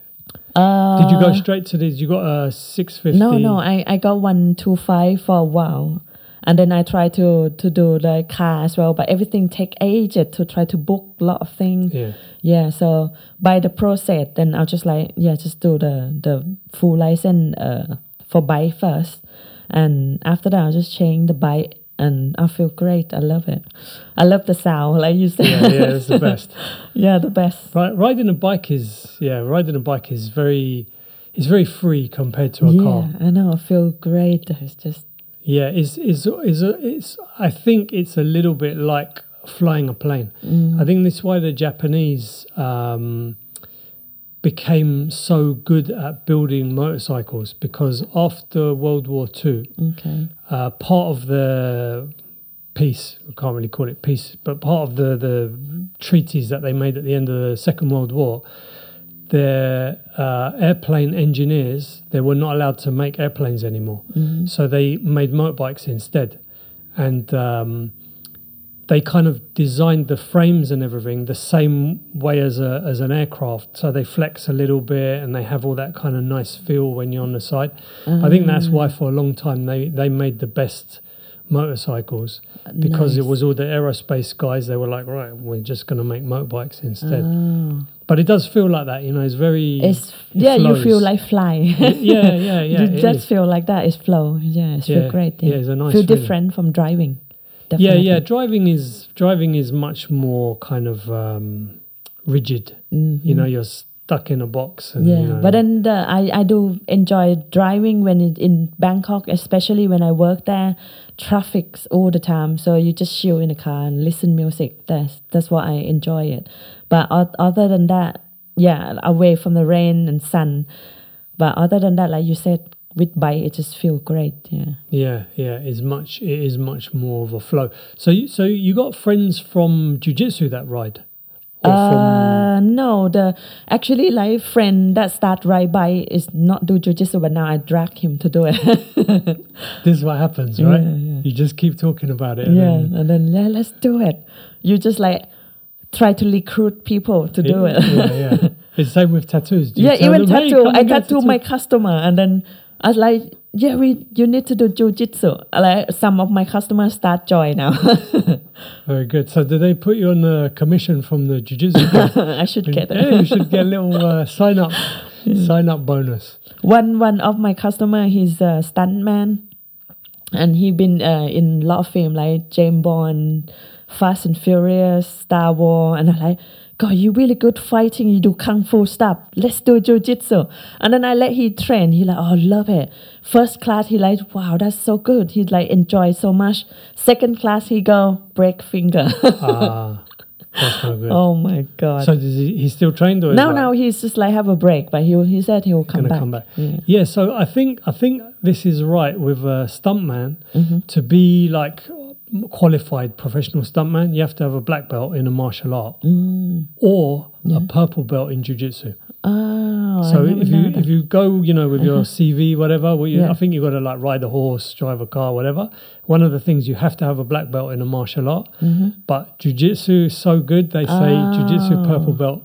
Uh, Did you go straight to this? You got a six fifty. No, no, I, I got one two five for a while. And then I try to, to do the car as well, but everything take ages to try to book a lot of things. Yeah. Yeah, so by the process, then I'll just like, yeah, just do the, the full license uh, for bike first. And after that, I'll just change the bike and I feel great. I love it. I love the sound, like you said. Yeah, yeah, it's the best. yeah, the best. Right, riding a bike is yeah, riding a bike is very, it's very free compared to a yeah, car. Yeah, I know. I feel great. It's just, Yeah, is is is it's. I think it's a little bit like flying a plane. mm, I think this is why the Japanese um, became so good at building motorcycles because after World War Two, okay. uh, part of the peace, I can't really call it peace, but part of the, the treaties that they made at the end of the Second World War, their uh, airplane engineers, they were not allowed to make airplanes anymore. Mhm. So they made motorbikes instead. And um, they kind of designed the frames and everything the same way as a as an aircraft. So they flex a little bit and they have all that kind of nice feel when you're on the side. I think that's Ah. why for a long time they, they made the best motorcycles because it was all the aerospace guys. They were like, right, we're just going to make motorbikes instead. Oh. But it does feel like that, you know. It's very. It's it yeah, you feel like fly. yeah, yeah, yeah. you it just is. feel like that. It's flow. Yeah, it's Yeah, feel great. yeah, Yeah, it's a nice feel feeling. different from driving. Yeah, Definitely. yeah. Driving is driving is much more kind of um, rigid. Mhm. You know, you're stuck in a box. And, Yeah, you know, but then the, I I do enjoy driving when it, in Bangkok, especially when I work there. Traffic's all the time, so you just chill in the car and listen music. That's that's what I enjoy it. But other than that, yeah, away from the rain and sun. But other than that, like you said, with bike, it just feel great. Yeah. Yeah, yeah, it's much. It is much more of a flow. So, you, so you got friends from jujitsu that ride, or Uh, no, the actually like friend that start ride by is not do jujitsu, but now I drag him to do it. this is what happens, right? Yeah, yeah. You just keep talking about it. And yeah, then, and then yeah, let's do it. You just like try to recruit people to do it. yeah, yeah. It's the same with tattoos. Do you yeah, even them, "Hey, tattoo. I get tattoo my customer, and then I was like, yeah, we you need to do jujitsu. Like some of my customers start joy now. Very good. So, did they put you on a commission from the jujitsu? I should get yeah, you should get a little uh, sign up, sign up bonus. one one of my customer he's a stuntman and he been uh, in a lot of film like James Bond, Fast and Furious, Star Wars, and I'm like, God, you really good fighting. You do kung fu stuff. Let's do jujitsu. And then I let he train. He like, oh, love it. First class, he like, wow, that's so good. He like enjoy so much. Second class, he go break finger. Ah, that's no good. oh my God. So, does he, he's still trained or? no, like- no, he's just like have a break, but he he said he will come back. come back. Yeah. Yeah, so I think I think this is right with a stuntman Mm-hmm. to be like qualified professional stuntman. You have to have a black belt in a martial art Mm. or a purple belt in jiu-jitsu. Oh, so if you that. Uh-huh. if you go, you know, with your CV, whatever, well, you, Yeah. I think you've got to like ride a horse, drive a car, whatever. One of the things you have to have a black belt in a martial art. Mm-hmm. But jiu-jitsu is so good. They say jiu-jitsu Oh. purple belt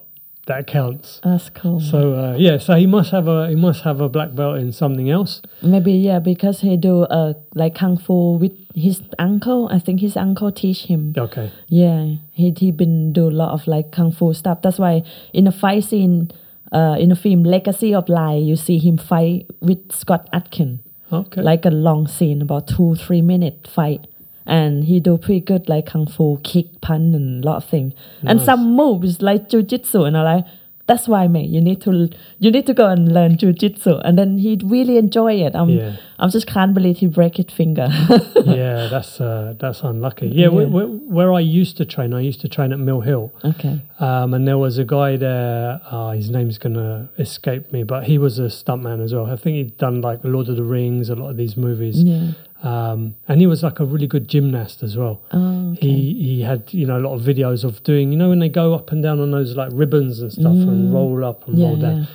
that counts. That's cool. So uh, yeah, so he must have a he must have a black belt in something else. Maybe yeah, because he do uh like kung fu with his uncle. I think his uncle teach him. Okay. Yeah, he he been do a lot of like kung fu stuff. That's why in a fight scene, uh, in the film Legacy of Lie, you see him fight with Scott Atkin, Okay. like a long scene, about two three minute fight. And he do pretty good like kung fu, kick, punch, and a lot of things. And some moves like jujitsu, and I like that's why, mate. You need to you need to go and learn jujitsu, and then he'd really enjoy it. I'm Yeah. I'm just can't believe he break his finger. yeah, that's uh, that's unlucky. Yeah, Where, where, where I used to train, I used to train at Mill Hill, okay. um, and there was a guy there. Uh, his name's gonna escape me, but he was a stuntman as well. I think he'd done like Lord of the Rings, a lot of these movies, Yeah. Um, and he was like a really good gymnast as well. Oh, okay. He he had you know a lot of videos of doing you know when they go up and down on those like ribbons and stuff and roll up and Mm. Yeah, roll down, yeah.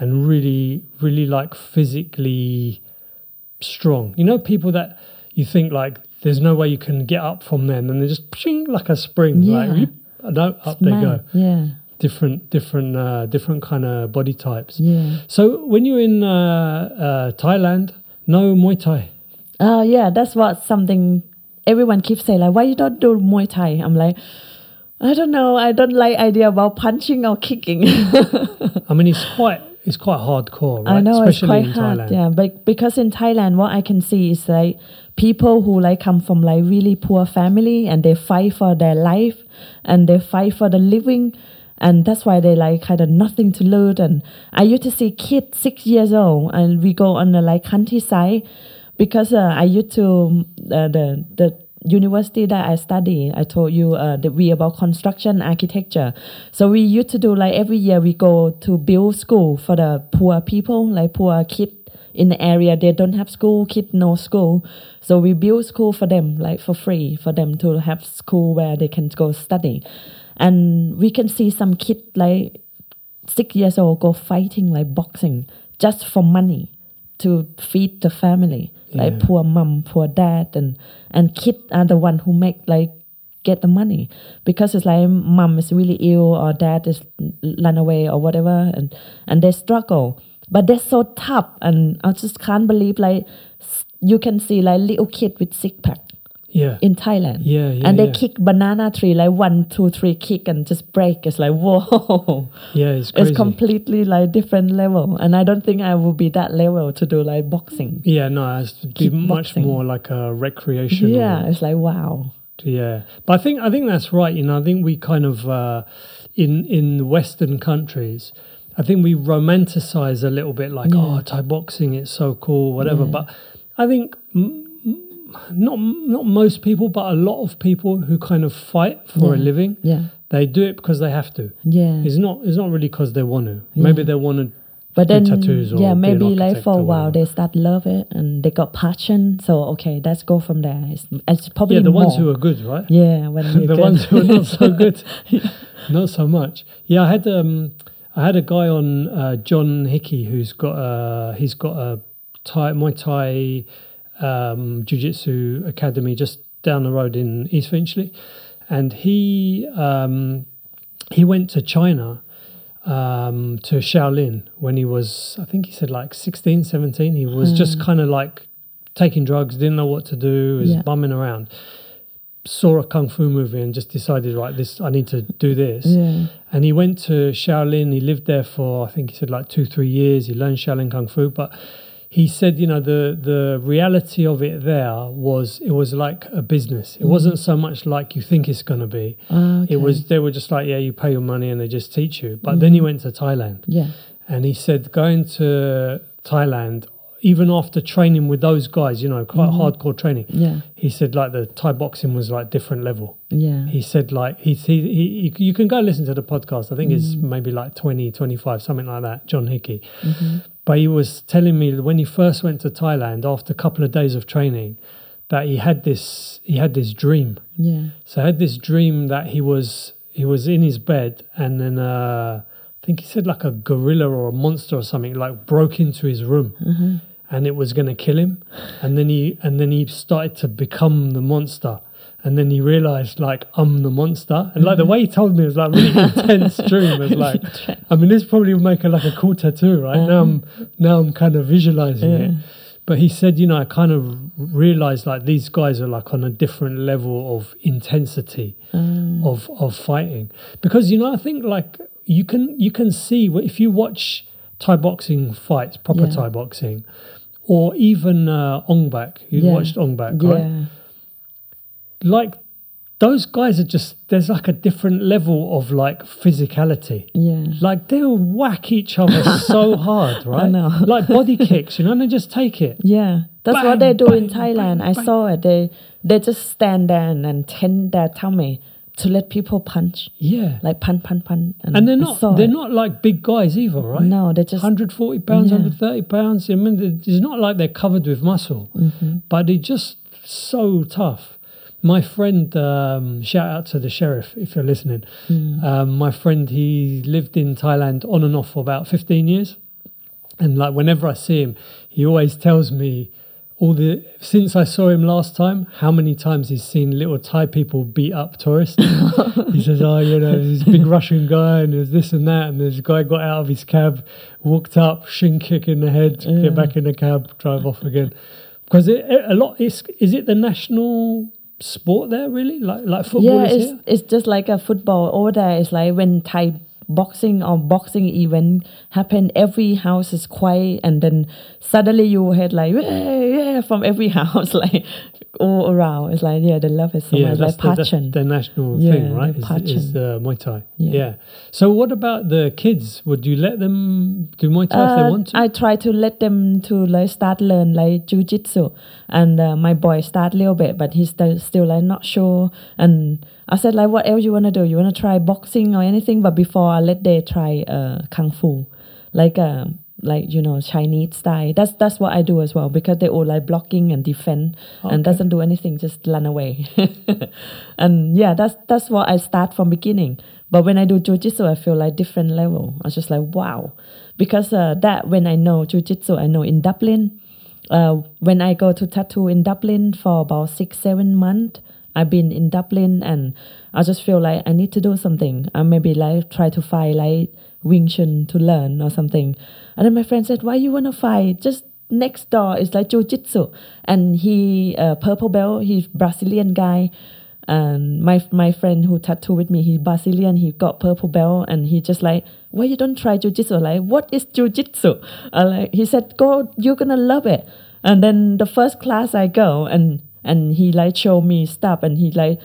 and really really like physically strong. You know people that you think like there's no way you can get up from them and they're just pshing, like a spring like Yeah. whoop, no up they go. Yeah. Different different uh, different kind of body types. Yeah. So when you're in uh, uh, Thailand, no Muay Thai. Oh yeah, that's what something everyone keeps saying like why you don't do Muay Thai? I'm like I don't know. I don't like idea about punching or kicking. I mean it's quite it's quite hardcore, right? I know Especially it's in quite hard. Thailand. Yeah, but because in Thailand, what I can see is like people who like come from like really poor family and they fight for their life and they fight for the living. And that's why they like kind of nothing to lose. And I used to see kids six years old, and we go on the like countryside because uh, I used to uh, the the university that I study. I told you uh, that we about construction architecture. So we used to do like every year we go to build school for the poor people, like poor kid in the area. They don't have school, kid no school. So we build school for them, like for free, for them to have school where they can go study. And we can see some kid like six years old go fighting like boxing just for money to feed the family like Yeah. poor mom poor dad and and kid are the one who make like get the money. Because it's like mom is really ill or dad is run away or whatever and and they struggle. But they're so tough and i just can't believe like you can see like little kid with six pack yeah. in Thailand. Yeah, yeah. And they yeah. kick banana tree like one, two, three kick and just break. It's like whoa. Yeah, it's crazy. It's completely like different level, and I don't think I will be that level to do like boxing. Yeah, no, it's be much more like a recreation. Yeah, it's like wow. Yeah, but I think I think that's right. You know, I think we kind of uh, in in Western countries, I think we romanticize a little bit, like yeah. oh, Thai boxing, it's so cool, whatever. But I think not not most people, but a lot of people who kind of fight for yeah. a living, yeah, they do it because they have to. Yeah, it's not it's not really because they want to. Maybe they want to but then tattoos or yeah maybe like for a while they start love it and they got passion so okay let's go from there it's, it's probably yeah the more. ones who are good right yeah when the good. ones who are not so good not so much yeah i had um i had a guy on uh, john hickey who's got a he's got a thai muay thai um jiu-jitsu academy just down the road in east finchley and he um he went to china um, to Shaolin when he was, I think he said like 16, 17. He was just hmm. kind of like taking drugs, didn't know what to do, was yeah. bumming around. Saw a kung fu movie and just decided, right, this I need to do this. Yeah. And he went to Shaolin. He lived there for, I think he said like two, three years. He learned Shaolin kung fu, but he said, you know, the the reality of it there was it was like a business. It mm. wasn't so much like you think it's going to be. Oh, okay. It was they were just like, yeah, you pay your money and they just teach you. But mm. then he went to Thailand. Yeah. And he said going to Thailand even after training with those guys, you know, quite mm hardcore training. Yeah. He said like the Thai boxing was like different level. Yeah. He said like he he, he you can go listen to the podcast. I think mm it's maybe like 20, 25, something like that. John Hickey. Mm-hmm. But he was telling me that when he first went to Thailand after a couple of days of training, that he had this he had this dream. Yeah. So I had this dream that he was he was in his bed and then uh, I think he said like a gorilla or a monster or something like broke into his room. Mm-hmm. And it was going to kill him, and then he and then he started to become the monster, and then he realized like I'm the monster, and like the way he told me was like really intense dream. It was like, I mean, this probably would make a, like a cool tattoo, right? Uh-huh. Now I'm now I'm kind of visualizing yeah. it. But he said, you know, I kind of realized like these guys are like on a different level of intensity um. of of fighting because you know I think like you can you can see if you watch Thai boxing fights, proper yeah. Thai boxing, or even uh, Ong Bak. You yeah. watched Ong Bak, right? Like those guys are just there's like a different level of like physicality. Yeah. Like they'll whack each other so hard, right? I know. like body kicks, you know, and they just take it. Yeah. That's bang, what they do bang, in Thailand. Bang, I saw it. They they just stand there and, tend their tummy to let people punch. Yeah. Like punch, punch, punch. And, and they're not they're it. not like big guys either, right? No, they're just 140 pounds, yeah. 130 pounds. I mean, it's not like they're covered with muscle, mm-hmm. but they're just so tough. My friend, um, shout out to the sheriff if you're listening. Mm. Um, my friend, he lived in Thailand on and off for about 15 years. And like whenever I see him, he always tells me all the since I saw him last time, how many times he's seen little Thai people beat up tourists. he says, "Oh, you know, this big Russian guy, and there's this and that, and this guy got out of his cab, walked up, shin kick in the head, yeah. get back in the cab, drive off again." Because it, a lot is is it the national sport there really like like football yeah it's, here? it's just like a football over there it's like when thai boxing or boxing event happen every house is quiet and then suddenly you heard like yeah, yeah from every house like all around. It's like yeah they love it so yeah, much that's like the, that's the national yeah, thing right? Is, is uh, Muay Thai. Yeah. yeah. so what about the kids? Would you let them do Muay Thai uh, if they uh, want to? I try to let them to like start learn like jiu-jitsu. And uh, my boy start a little bit but he's still, still like not sure. And I said like, what else you wanna do? You wanna try boxing or anything? But before I let they try uh, kung fu, like uh, like you know Chinese style. That's that's what I do as well because they all like blocking and defend okay. and doesn't do anything, just run away. and yeah, that's that's what I start from beginning. But when I do jujitsu, I feel like different level. I was just like wow, because uh, that when I know jujitsu, I know in Dublin. Uh, when I go to tattoo in Dublin for about six seven months I've been in Dublin and I just feel like I need to do something. I maybe like try to find like Wing Chun to learn or something. And then my friend said, Why you wanna fight? Just next door is like jujitsu, and he uh, purple belt. He's Brazilian guy, and my my friend who tattoo with me, he Brazilian. He got purple belt, and he just like, why you don't try jujitsu? Like, what is jujitsu? Uh, like he said, go, you're gonna love it. And then the first class I go, and and he like show me stuff, and he like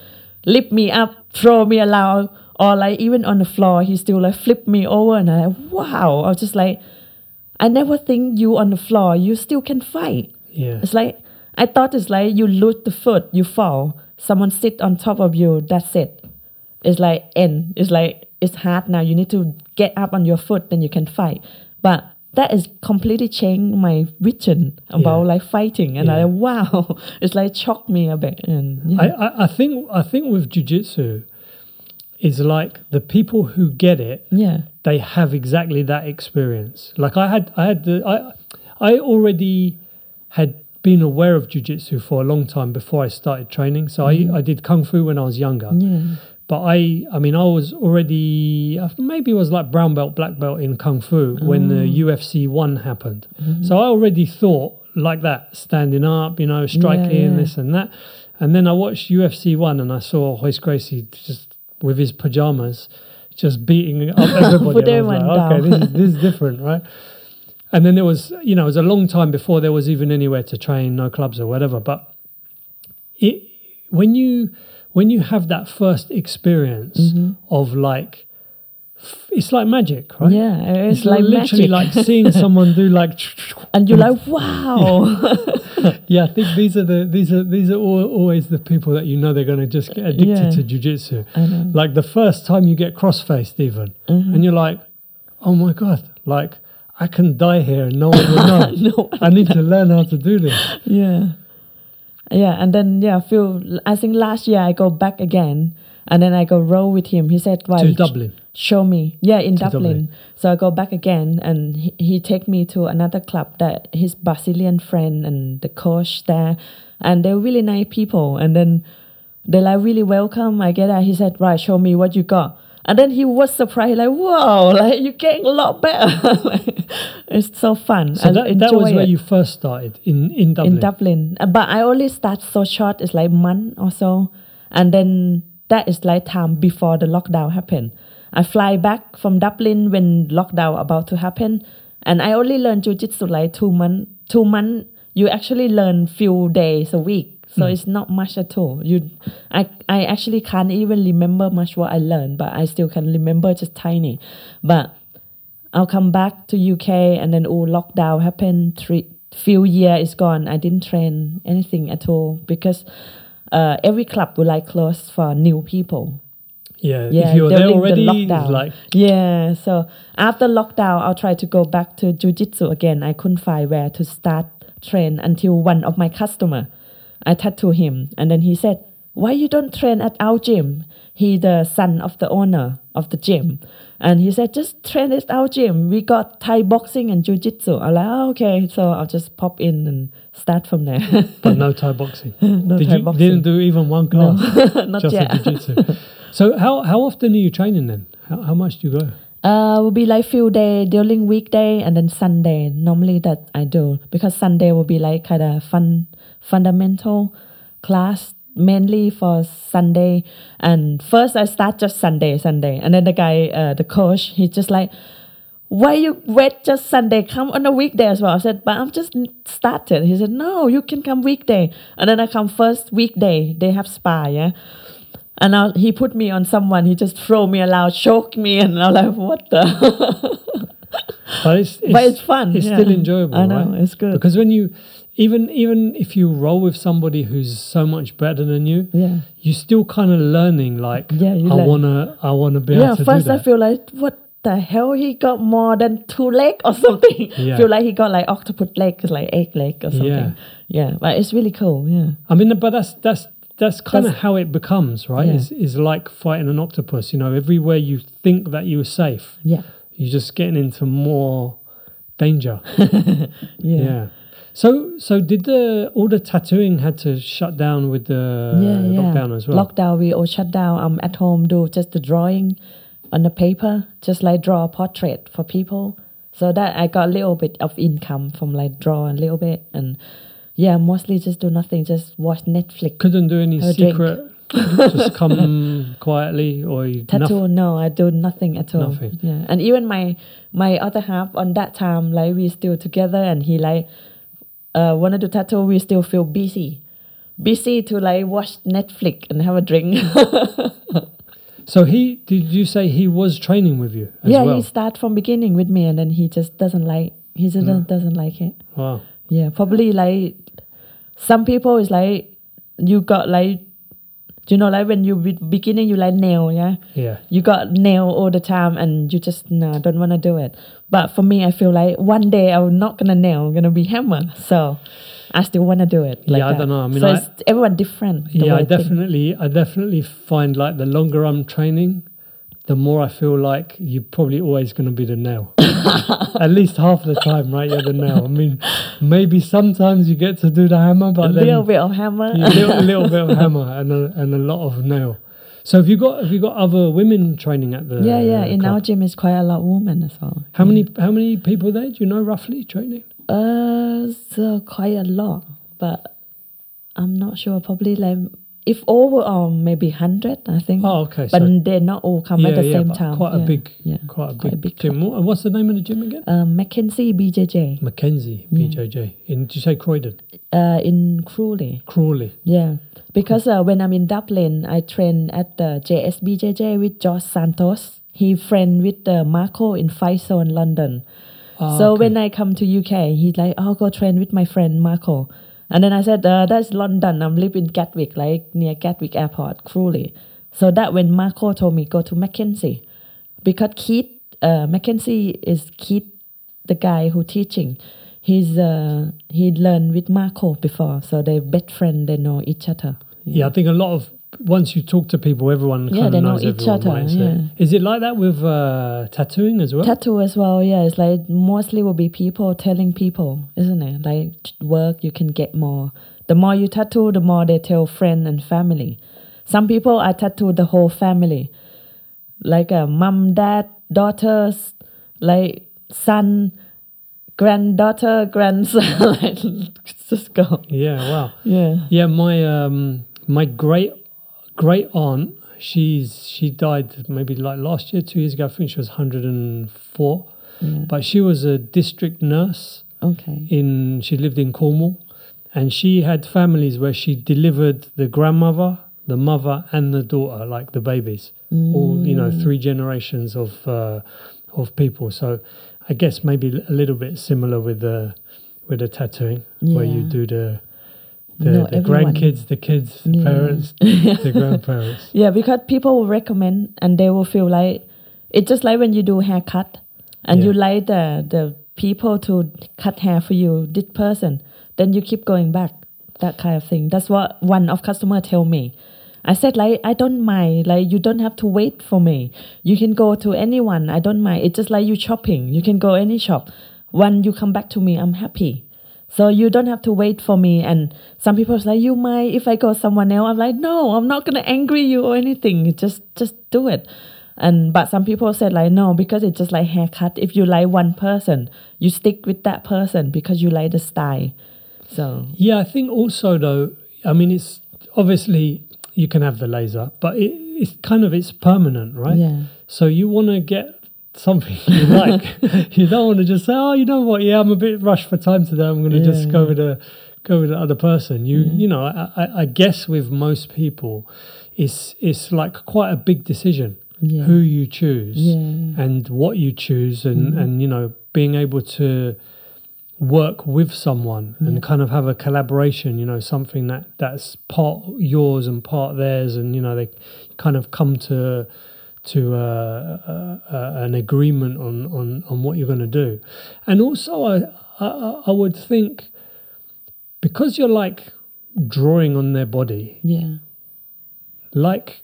lift me up, throw me around, or like even on the floor, he still like flip me over, and I like, wow. I was just like, I never think you on the floor, you still can fight. Yeah. It's like I thought it's like you lose the foot, you fall, someone sit on top of you, that's it. It's like end. It's like it's hard now. You need to get up on your foot, then you can fight. But that is completely changed my vision about Yeah. like fighting, and Yeah. I wow, it's like shocked me a bit. And yeah. I, I, I think I think with jujitsu, is like the people who get it, yeah, they have exactly that experience. Like I had, I had the, I, I already had been aware of jujitsu for a long time before I started training. So I, mm-hmm. I did kung fu when I was younger. yeah, But I, I mean, I was already maybe it was like brown belt, black belt in kung fu when the UFC one happened. So I already thought like that, standing up, you know, striking yeah. this and that. And then I watched UFC one and I saw Royce Gracie just with his pajamas, just beating up everybody. I was like, okay, this is, this is different, right? And then there was, you know, it was a long time before there was even anywhere to train, no clubs or whatever. But it when you when you have that first experience Mm-hmm. of like it's like magic right yeah. It's, it's, like literally magic. like seeing someone do like and you're like wow. yeah i think these are the these are these are al always the people that you know they're going to just get addicted Yeah. to jiu-jitsu like the first time you get cross-faced even Mm-hmm. and you're like oh my god like i can die here and no one will know no, i need to learn how to do this yeah, yeah, and then yeah, feel. I think last year I go back again, and then I go row with him. He said, "Well, to dublin show me yeah in dublin. Dublin. so i go back again and he, he take me to another club that his brazilian friend and the coach there and they're really nice people and then they're like really welcome i get that he said right show me what you got and then he was surprised like whoa like you're getting a lot better Like, it's so fun so I that, that was where you first started in in dublin in Dublin. But I only start so short, it's like month or so. And then that is like time before the lockdown happened. I fly back from Dublin when lockdown about to happen. And I only learn jiu-jitsu like two month two month you actually learn few days a week. So it's not much at all. You I I actually can't even remember much what I learned, but I still can remember just tiny. But I'll come back to UK and then oh lockdown happened three few year is gone. I didn't train anything at all because uh, every club will like close for new people. yeah, Yeah, if you were there during the lockdown. like Yeah, so after lockdown, I'll try to go back to jujitsu again. I couldn't find where to start train until one of my customer, I tattoo him, and then he said, "Why you don't train at our gym?" He the son of the owner of the gym, and he said, "Just train at our gym. We got Thai boxing and jujitsu." I'm like, oh, "Okay," so I'll just pop in and start from there. but no Thai boxing. no Did Thai you boxing. didn't do even one class? Not just yet. jiu-jitsu. so how how often are you training then? How, how much do you go? Uh, will be like few day during weekday and then Sunday. Normally that I do because Sunday will be like kind of fun fundamental class mainly for Sunday. And first I start just Sunday, Sunday, and then the guy, uh, the coach, he's just like, why you wait just Sunday? Come on a weekday as well. I said, but I'm just started. He said, no, you can come weekday. And then I come first weekday. They have spa, yeah. And I, he put me on someone. He just throw me around, choke me, and I'm like, what the? But it's, it's but it's fun. It's yeah. still enjoyable. I know right? it's good. because when you even even if you roll with somebody who's so much better than you, yeah, you still kind of learning like Yeah, I learn. wanna I wanna be yeah. First, I feel like what the hell? He got more than two leg or something. Yeah. feel like he got like octopus leg, like egg leg or something. Yeah. Yeah, but it's really cool. Yeah, I mean, but that's that's that's kind of how it becomes, right? Yeah. Is is like fighting an octopus. You know, everywhere you think that you're safe, yeah, you're just getting into more danger. yeah. yeah. So so did the all the tattooing had to shut down with the yeah, yeah. lockdown as well? Lockdown, we all shut down. I'm at home, do just the drawing on the paper, just like draw a portrait for people. So that I got a little bit of income from like draw a little bit and yeah, mostly just do nothing, just watch Netflix. Couldn't do any secret. just come quietly, or you Tattoo, nothing. no, I do nothing at all. Nothing. Yeah, and even my my other half on that time, like we still together, and he like uh wanted to tattoo. We still feel busy, busy to like watch Netflix and have a drink. So he did you say he was training with you as yeah, well? he start from beginning with me, and then he just doesn't like. He just No. doesn't like it. Wow. Yeah, probably like some people is like you got like you know like when you be- beginning you like nail yeah Yeah. you got nail all the time and you just no don't want to do it but for me i feel like one day i'm not gonna nail i'm gonna be hammer so i still want to do it like Yeah, I that. don't know. I mean, so I- it's everyone different yeah, I think. definitely, I definitely find like the longer I'm training, the more I feel like you're probably always going to be the nail. At least half the time, right? You're the nail. I mean, maybe sometimes you get to do the hammer, but then A little bit of hammer a little, little bit of hammer and a, and a lot of nail. So have you got have you got other women training at the? yeah yeah in club? our gym is quite a lot of women as well How many how many people there? Do you know roughly training? Uh, so quite a lot, but I'm not sure. Probably like if overall maybe hundred, I think. Oh, okay. but so they not all come at the same time. Quite yeah. a big, yeah. quite a big, quite a big gym. And what's the name of the gym again? Uh, Mackenzie BJJ Mackenzie Yeah. BJJ. In did you say Croydon? uh, in Crawley. Crawley. Yeah, because uh, when I'm in Dublin, I train at the JSBJJ with Josh Santos. He friend with uh, Marco in Fight Zone London. Ah, so okay. when I come to UK, he's like, "I'll go train with my friend Marco." And then I said, uh, "That's London. I'm live in Gatwick, like near Gatwick Airport, Crawley." So that when Marco told me go to Mackenzie, because Keith, uh, Mackenzie is Keith, the guy who teaching. He's uh, he learned with Marco before, so they best friend. They know each other. Yeah, I think a lot of once you talk to people, everyone Yeah, kind of know each everyone, other, right? So yeah. Is it like that with uh, tattooing as well? Tattoo as well, yeah. It's like mostly will be people telling people, isn't it? Like work, you can get more. The more you tattoo, the more they tell friend and family. Some people are tattoo the whole family, like a mom, dad, daughters, like son, granddaughter, grandson. like, just go. yeah, wow. Yeah. Yeah, my um my great great aunt, she's she died maybe like last year, two years ago. I think she was hundred and four. Yeah. But she was a district nurse Okay. in she lived in Cornwall and she had families where she delivered the grandmother, the mother and the daughter, like the babies. All you know, three generations of uh, of people. So I guess maybe a little bit similar with the with the tattooing, where you do the the, No, the grandkids, the kids, the Yeah. parents, the grandparents. Yeah, because people will recommend and they will feel like it's just like when you do haircut and you like the the people to cut hair for you, this person, then you keep going back. That kind of thing. That's what one of customer tell me. I said like I don't mind. Like you don't have to wait for me. You can go to anyone. I don't mind. It's just like you shopping. You can go any shop. When you come back to me, I'm happy. So you don't have to wait for me. And some people is like, you might if I go someone else. I'm like, no, I'm not gonna angry you or anything. Just just do it. And but some people said like no, because it's just like haircut. If you like one person, you stick with that person because you like the style. So Yeah, I think also though, I mean, it's obviously you can have the laser, but it, it's kind of it's permanent, right? yeah. So you want to get something you like. you don't want to just say, "Oh, you know what? Yeah, I'm a bit rushed for time today. I'm going to just Yeah. go with the go with the other person." You you know, I, I, I guess with most people, it's it's like quite a big decision Yeah. who you choose Yeah. and what you choose, and mm-hmm. and you know, being able to work with someone and kind of have a collaboration you know something that that's part yours and part theirs and you know they kind of come to to uh, uh, uh, an agreement on, on, on what you're going to do and also I, I I would think because you're like drawing on their body Yeah. like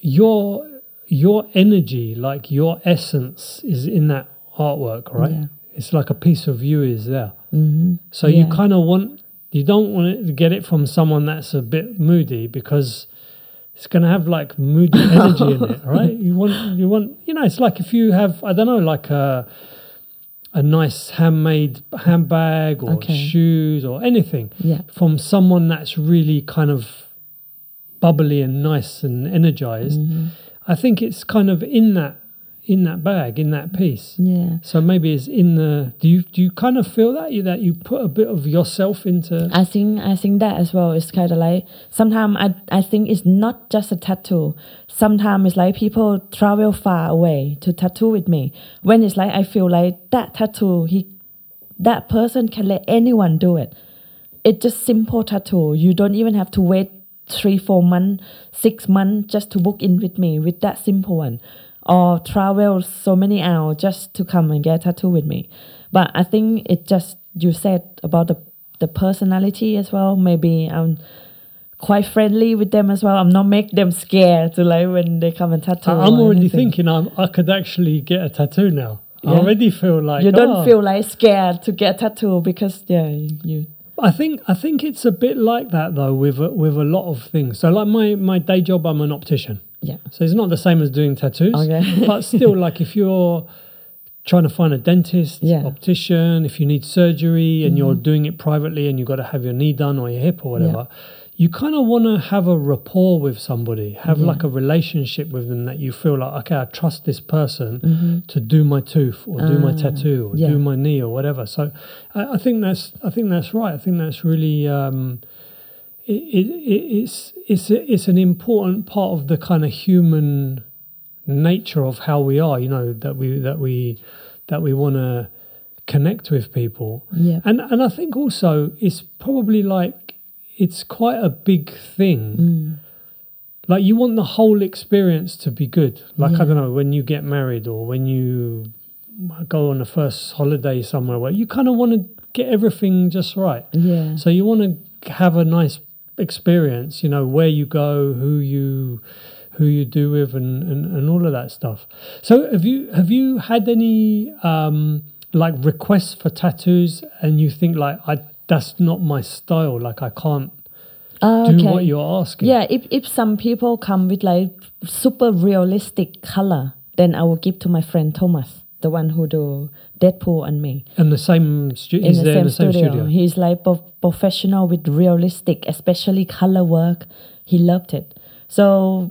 your your energy like your essence is in that artwork right Yeah. it's like a piece of you is there Mm-hmm. so you kind of want you don't want to get it from someone that's a bit moody because it's going to have like moody energy in it right you want you want you know it's like if you have i don't know like a a nice handmade handbag or Okay. shoes or anything Yeah. from someone that's really kind of bubbly and nice and energized, Mm-hmm. I think it's kind of in that in that bag, in that piece. Yeah. So maybe it's in the. Do you do you kind of feel that you that you put a bit of yourself into? I think I think that as well. It's kind of like sometimes I I think it's not just a tattoo. Sometimes it's like people travel far away to tattoo with me. When it's like I feel like that tattoo, he, that person can let anyone do it. It's just simple tattoo. You don't even have to wait three, four months, six months just to book in with me with that simple one, or travel so many hours just to come and get a tattoo with me. But I think it just you said about the the personality as well. Maybe I'm quite friendly with them as well. I'm not make them scared to like when they come and tattoo. I'm already anything. thinking I'm, I could actually get a tattoo now. I already feel like you don't "Oh." feel like scared to get a tattoo because yeah you I think I think it's a bit like that though with a, with a lot of things. So like my my day job, I'm an optician. Yeah So it's not the same as doing tattoos. Okay. but still, like if you're trying to find a dentist, Yeah. Mm-hmm. optician, if you need surgery and you're doing it privately and you've got to have your knee done or your hip or whatever, you kind of want to have a rapport with somebody, have Yeah. like a relationship with them that you feel like, okay, I trust this person Mm-hmm. to do my tooth or do my tattoo or Ah, yeah. do my knee or whatever. So I, I think that's I think that's right. I think that's really. Um, it, it, it, it's it's it's an important part of the kind of human nature of how we are. You know that we that we that we want to connect with people, yeah and and I think also it's probably like it's quite a big thing. Mm. Like you want the whole experience to be good. Like I don't know when you get married or when you go on a first holiday somewhere where you kind of want to get everything just right. yeah So you want to have a nice experience, you know, where you go, who you who you do with, and, and, and all of that stuff. So have you have you had any um, like requests for tattoos, and you think like I that's not my style, like I can't Ah, do okay. what you're asking. Yeah, if if some people come with like super realistic color, then I will give to my friend Thomas, the one who do Deadpool and me And the same stu- in the same, in the same studio. studio. He's like prof- professional with realistic, especially color work. He loved it. So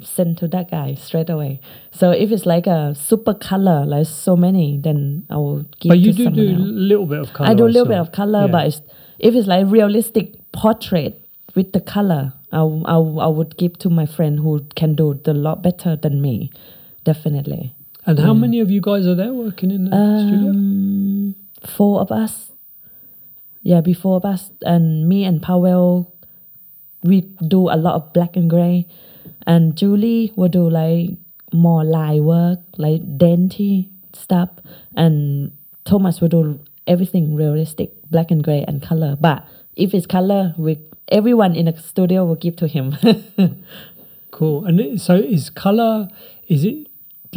send to that guy straight away. So if it's like a super color, like so many, then I will give But you to do do a little bit of color. I do a little bit of color, Yeah. but it's, if it's like realistic portrait with the color, I, I I would give to my friend who can do the lot better than me, definitely. And how many of you guys are there working in the studio? Um, four of us. Yeah, be four of us, and me and Powell, we do a lot of black and gray, and Julie will do like more line work, like dainty stuff, and Thomas will do everything realistic, black and gray and color. But if it's color, we everyone in the studio will give to him. Cool. And so is color? Is it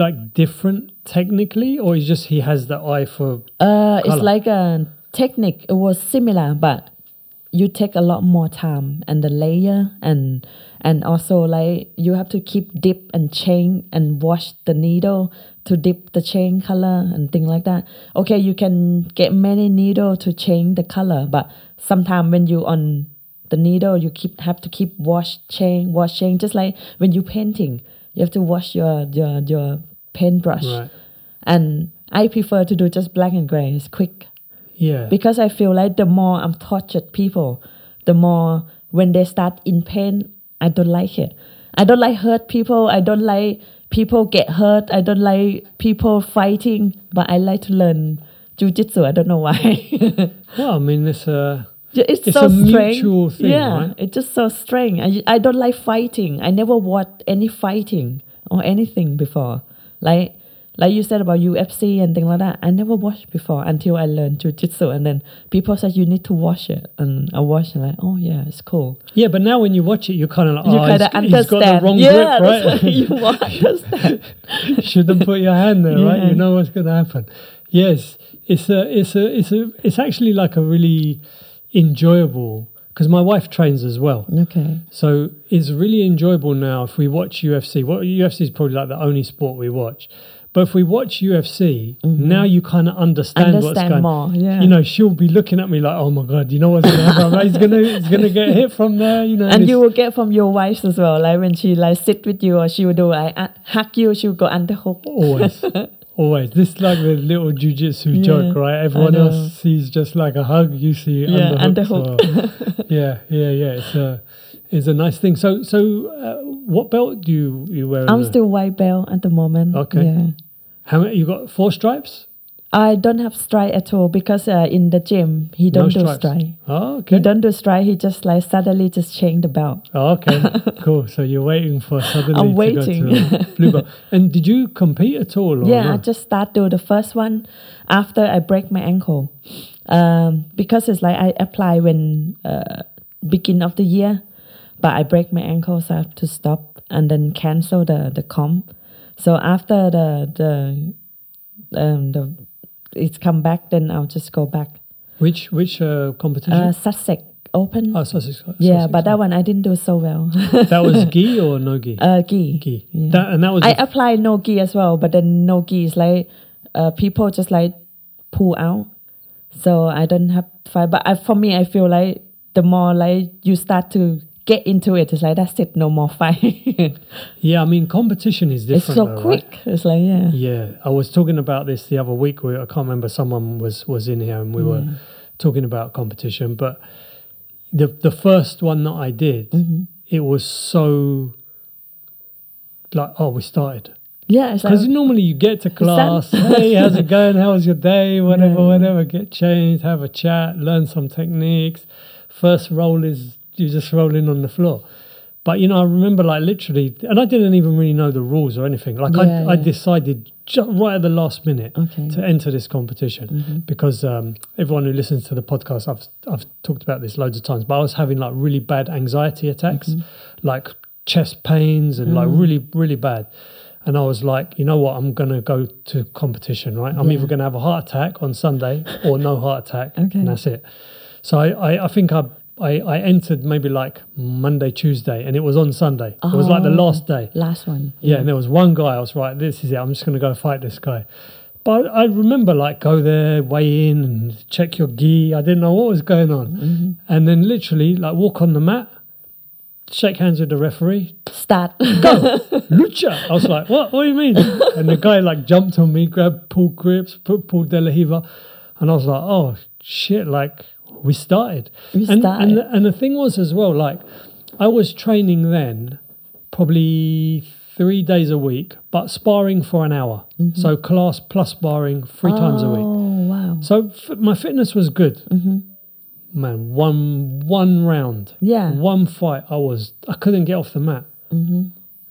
like different technically, or is just he has the eye for? Uh, it's like a technique. It was similar, but you take a lot more time and the layer and and also like you have to keep dip and chain and wash the needle to dip the chain color and thing like that. Okay, you can get many needle to change the color, but sometimes when you on the needle, you keep have to keep wash chain, wash chain. Just like when you painting, you have to wash your your your paintbrush Right. and I prefer to do just black and gray. It's quick Yeah. because I feel like the more I'm tortured people, the more when they start in pain, I don't like it. I don't like hurt people. I don't like people get hurt. I don't like people fighting. But I like to learn jujitsu. I don't know why. well, I mean, it's a it's, It's so a strange. mutual thing, yeah, right? it's just so strange. I I don't like fighting. I never watched any fighting or anything before. Like like you said about UFC and things like that. I never watched before until I learned jujitsu, and then people said you need to watch it, and I watched and like, oh yeah, it's cool. yeah. But now when you watch it, you're kind of like, You oh, kind he's, of he's got understand. the wrong yeah, grip, right? you understand. Shouldn't put your hand there, right? Yeah. You know what's going to happen. Yes, it's a, it's a, it's a, it's actually like a really enjoyable because my wife trains as well. okay. So it's really enjoyable now if we watch UFC. What UFC is probably like the only sport we watch, But if we watch UFC, now you kind of understand, what's Understand going. more, yeah. You know, she'll be looking at me like, "Oh my god, you know what's going to happen? He's he's gonna get hit from there." You know, and it's- you will get from your wife as well. Like when she like sit with you or she will do like uh, hug you, she will go underhook. always, always. This is like the little jujitsu Yeah, joke, right? Everyone else sees just like a hug. You see Yeah, underhook. so- yeah, yeah, yeah. It's a, it's a nice thing. So, so uh, what belt do you you wear? I'm still white belt at the moment. Okay. Yeah. How many? You got four stripes? I don't have strike at all because uh, in the gym he don't do stripes. strike. Oh, okay. He don't do strike. He just like suddenly just change the belt. Oh, okay, cool. So you're waiting for suddenly I'm to waiting. go to blue belt. And did you compete at all? Or yeah, I just start do the first one after I break my ankle. Um, because it's like I apply when uh, begin of the year, but I break my ankle, so I have to stop and then cancel the the comp. So after the the um, the it's come back, then I'll just go back. which which uh, competition? Uh, Sussex Open. oh, Sussex. yeah, Sussex, but that one I didn't do so well. that was gi or no gi? uh, gi. gi. yeah. That and that was I apply no gi as well, but then no gi is like uh, people just like pull out, so I don't have to fight. But I, for me, I feel like the more like you start to get into it, it's like that's it, no more fight. yeah. I mean, competition is different. it's so though, right? quick. It's like yeah, Yeah, I was talking about this the other week. Where I can't remember. Someone was was in here, and we were talking about competition. But the the first one that I did, Mm-hmm. it was so like, oh, we started. yeah. It's like Because normally you get to class, hey, how's it going? How was your day? Whatever, Yeah. whatever. Get changed, have a chat, learn some techniques. First roll is you're just rolling on the floor. But you know, I remember like literally, and I didn't even really know the rules or anything. Like Yeah, I, I decided just right at the last minute Okay. to enter this competition mm-hmm. because um, everyone who listens to the podcast, I've I've talked about this loads of times. But I was having like really bad anxiety attacks, mm-hmm. like chest pains and like mm-hmm. really really bad. And I was like, you know what? I'm gonna go to competition, right? I'm Yeah. either gonna have a heart attack on Sunday or no heart attack, Okay. and that's it. So I, I, I think I, I I entered maybe like Monday, Tuesday, and it was on Sunday. It was like the Oh. last day. last one. Yeah, and there was one guy. I was right. This is it. I'm just going to go fight this guy. But I remember like go there, weigh in, and check your gi. I didn't know what was going on, Mm-hmm. and then literally like walk on the mat, shake hands with the referee, Start. go lucha. I was like, what? What do you mean? And the guy like jumped on me, grabbed, pulled grips, put, La Riva, and I was like, oh shit! Like we started. We and, started. And the, and the thing was as well, like I was training then, probably three days a week, but sparring for an hour. So class plus sparring three times a week. Oh wow. So f- my fitness was good. Man, one one round, Yeah. one fight, I was I couldn't get off the mat. Mm-hmm.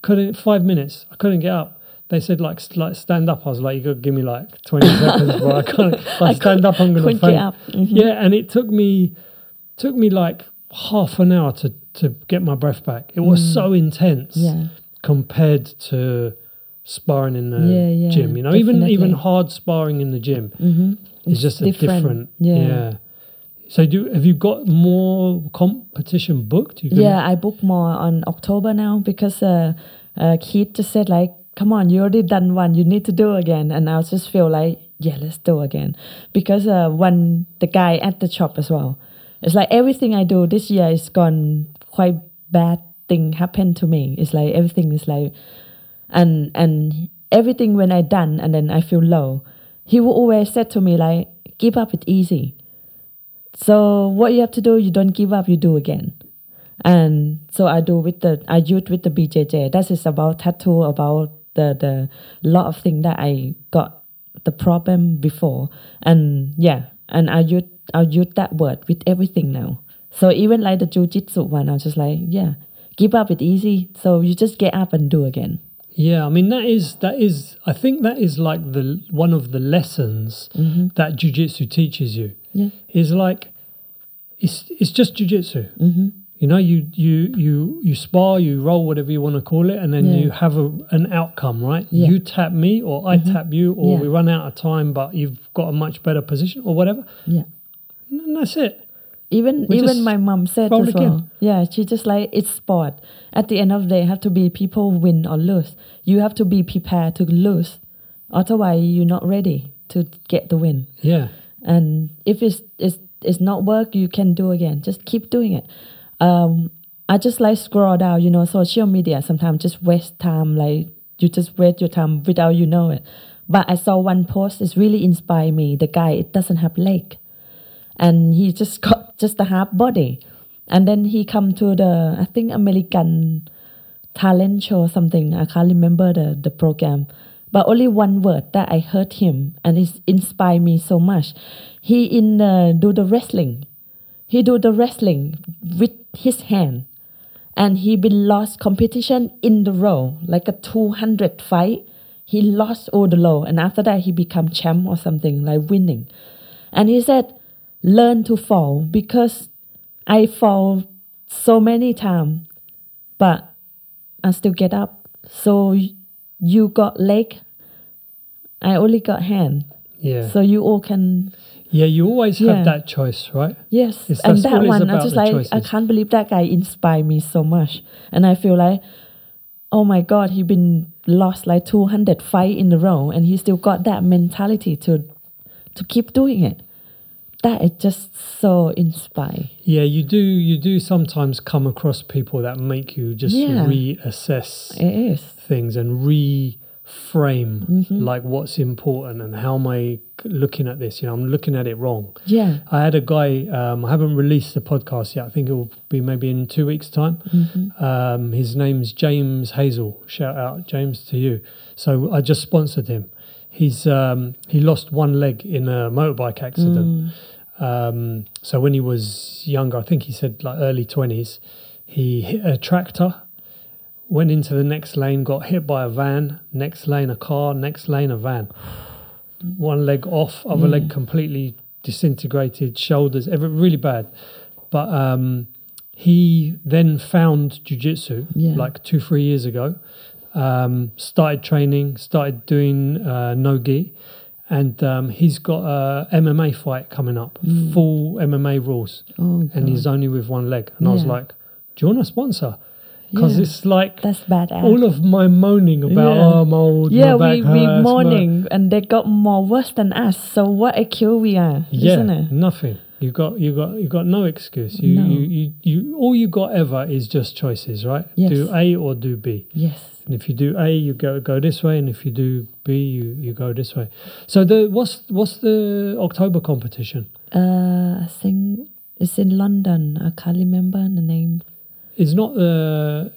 Couldn't five minutes. I couldn't get up. They said like like stand up. I was like, you got to give me like twenty seconds, bro. I can't. I stand up, I'm gonna faint. Mhm. Yeah, and it took me took me like half an hour to to get my breath back. It was so intense Mm. Yeah. compared to sparring in the Yeah, yeah, gym. You know, even even hard sparring in the gym Mm-hmm. is just a different. Yeah. yeah. So do have you got more competition booked? You Yeah, I book more on October now because uh, uh, Keith just said like, "Come on, you already done one. You need to do again." And I just feel like, yeah, let's do again because uh, when the guy at the shop as well, it's like everything I do this year is gone quite bad thing happened to me. It's like everything is like, and and everything when I done and then I feel low, he will always said to me like, "Give up it easy." So what you have to do, you don't give up, you do again. And so I do with the I use with the BJJ. That is about tattoo, about the the lot of things that I got the problem before. And yeah, and I use I use that word with everything now. So even like the jujitsu one, I was just like, yeah, give up it easy. So you just get up and do again. Yeah, I mean that is that is I think that is like the one of the lessons that jujitsu teaches you. Yeah. Is like it's it's just jujitsu. Mm-hmm. You know, you you you you spar, you roll, whatever you want to call it, and then Yeah. you have a, an outcome, right? Yeah. You tap me, or I mm-hmm. tap you, or Yeah. we run out of time, but you've got a much better position, or whatever. Yeah. And that's it. Even We even my mom said as again. well. Yeah, she just like it's sport. At the end of the day, have to be people win or lose. You have to be prepared to lose Otherwise, you're not ready to get the win. Yeah. And if it's it's it's not work, you can do again. Just keep doing it. Um, I just like scroll down, you know, social media. Sometimes just waste time. Like you just waste your time without you know it. But I saw one post. It's really inspired me. The guy it doesn't have leg, and he just got just a half body, and then he come to the I think American talent show or something. I can't remember the the program but only one word that I heard him and it inspired me so much. He in uh, do the wrestling. He do the wrestling with his hand, and he been lost competition in the row like a two hundred fight. He lost all the low, and after that he become champ or something like winning. And he said, "Learn to fall because I fall so many times, but I still get up. So you got leg, I only got hand. Yeah. So you all can yeah, you always Yeah. have that choice, right? yes. It's- and that one, I just like I can't believe that guy inspired me so much, and I feel like, oh my god, he been lost like two hundred fight in a row, and he still got that mentality to to keep doing it. That is just so inspiring. Yeah, you do. You do sometimes come across people that make you just Yeah. reassess It is. things and reframe Mm-hmm. like what's important and how am I looking at this? You know, I'm looking at it wrong. Yeah. I had a guy. Um, I haven't released the podcast yet. I think it will be maybe in two weeks' time. Mm-hmm. Um, his name's James Hazel. Shout out, James, to you. So I just sponsored him. He's um, he lost one leg in a motorbike accident. Um, so when he was younger, I think he said like early twenties, he hit a tractor, went into the next lane, got hit by a van, next lane a car, next lane a van. One leg off, other Yeah. leg completely disintegrated, shoulders, every really bad. But um, he then found jujitsu Yeah. like two, three years ago. Um, started training, started doing uh, no gi, and um, he's got a MMA fight coming up, full MMA rules, Oh, and he's only with one leg. And I was like, "Do you want a sponsor?" Because Yeah. it's like that's badass. all of my moaning about Yeah. oh I'm old, yeah, we we hurts, my-" and they got more worse than us. So what a kill we are, Yeah, isn't it? nothing. You got you got you got no excuse. You, No. you you you all you got ever is just choices, right? Yes. Do A or do B. Yes. And if you do A, you go go this way, and if you do B, you, you go this way. So the what's what's the October competition? Uh, I think it's in London. I can't remember the name. It's not the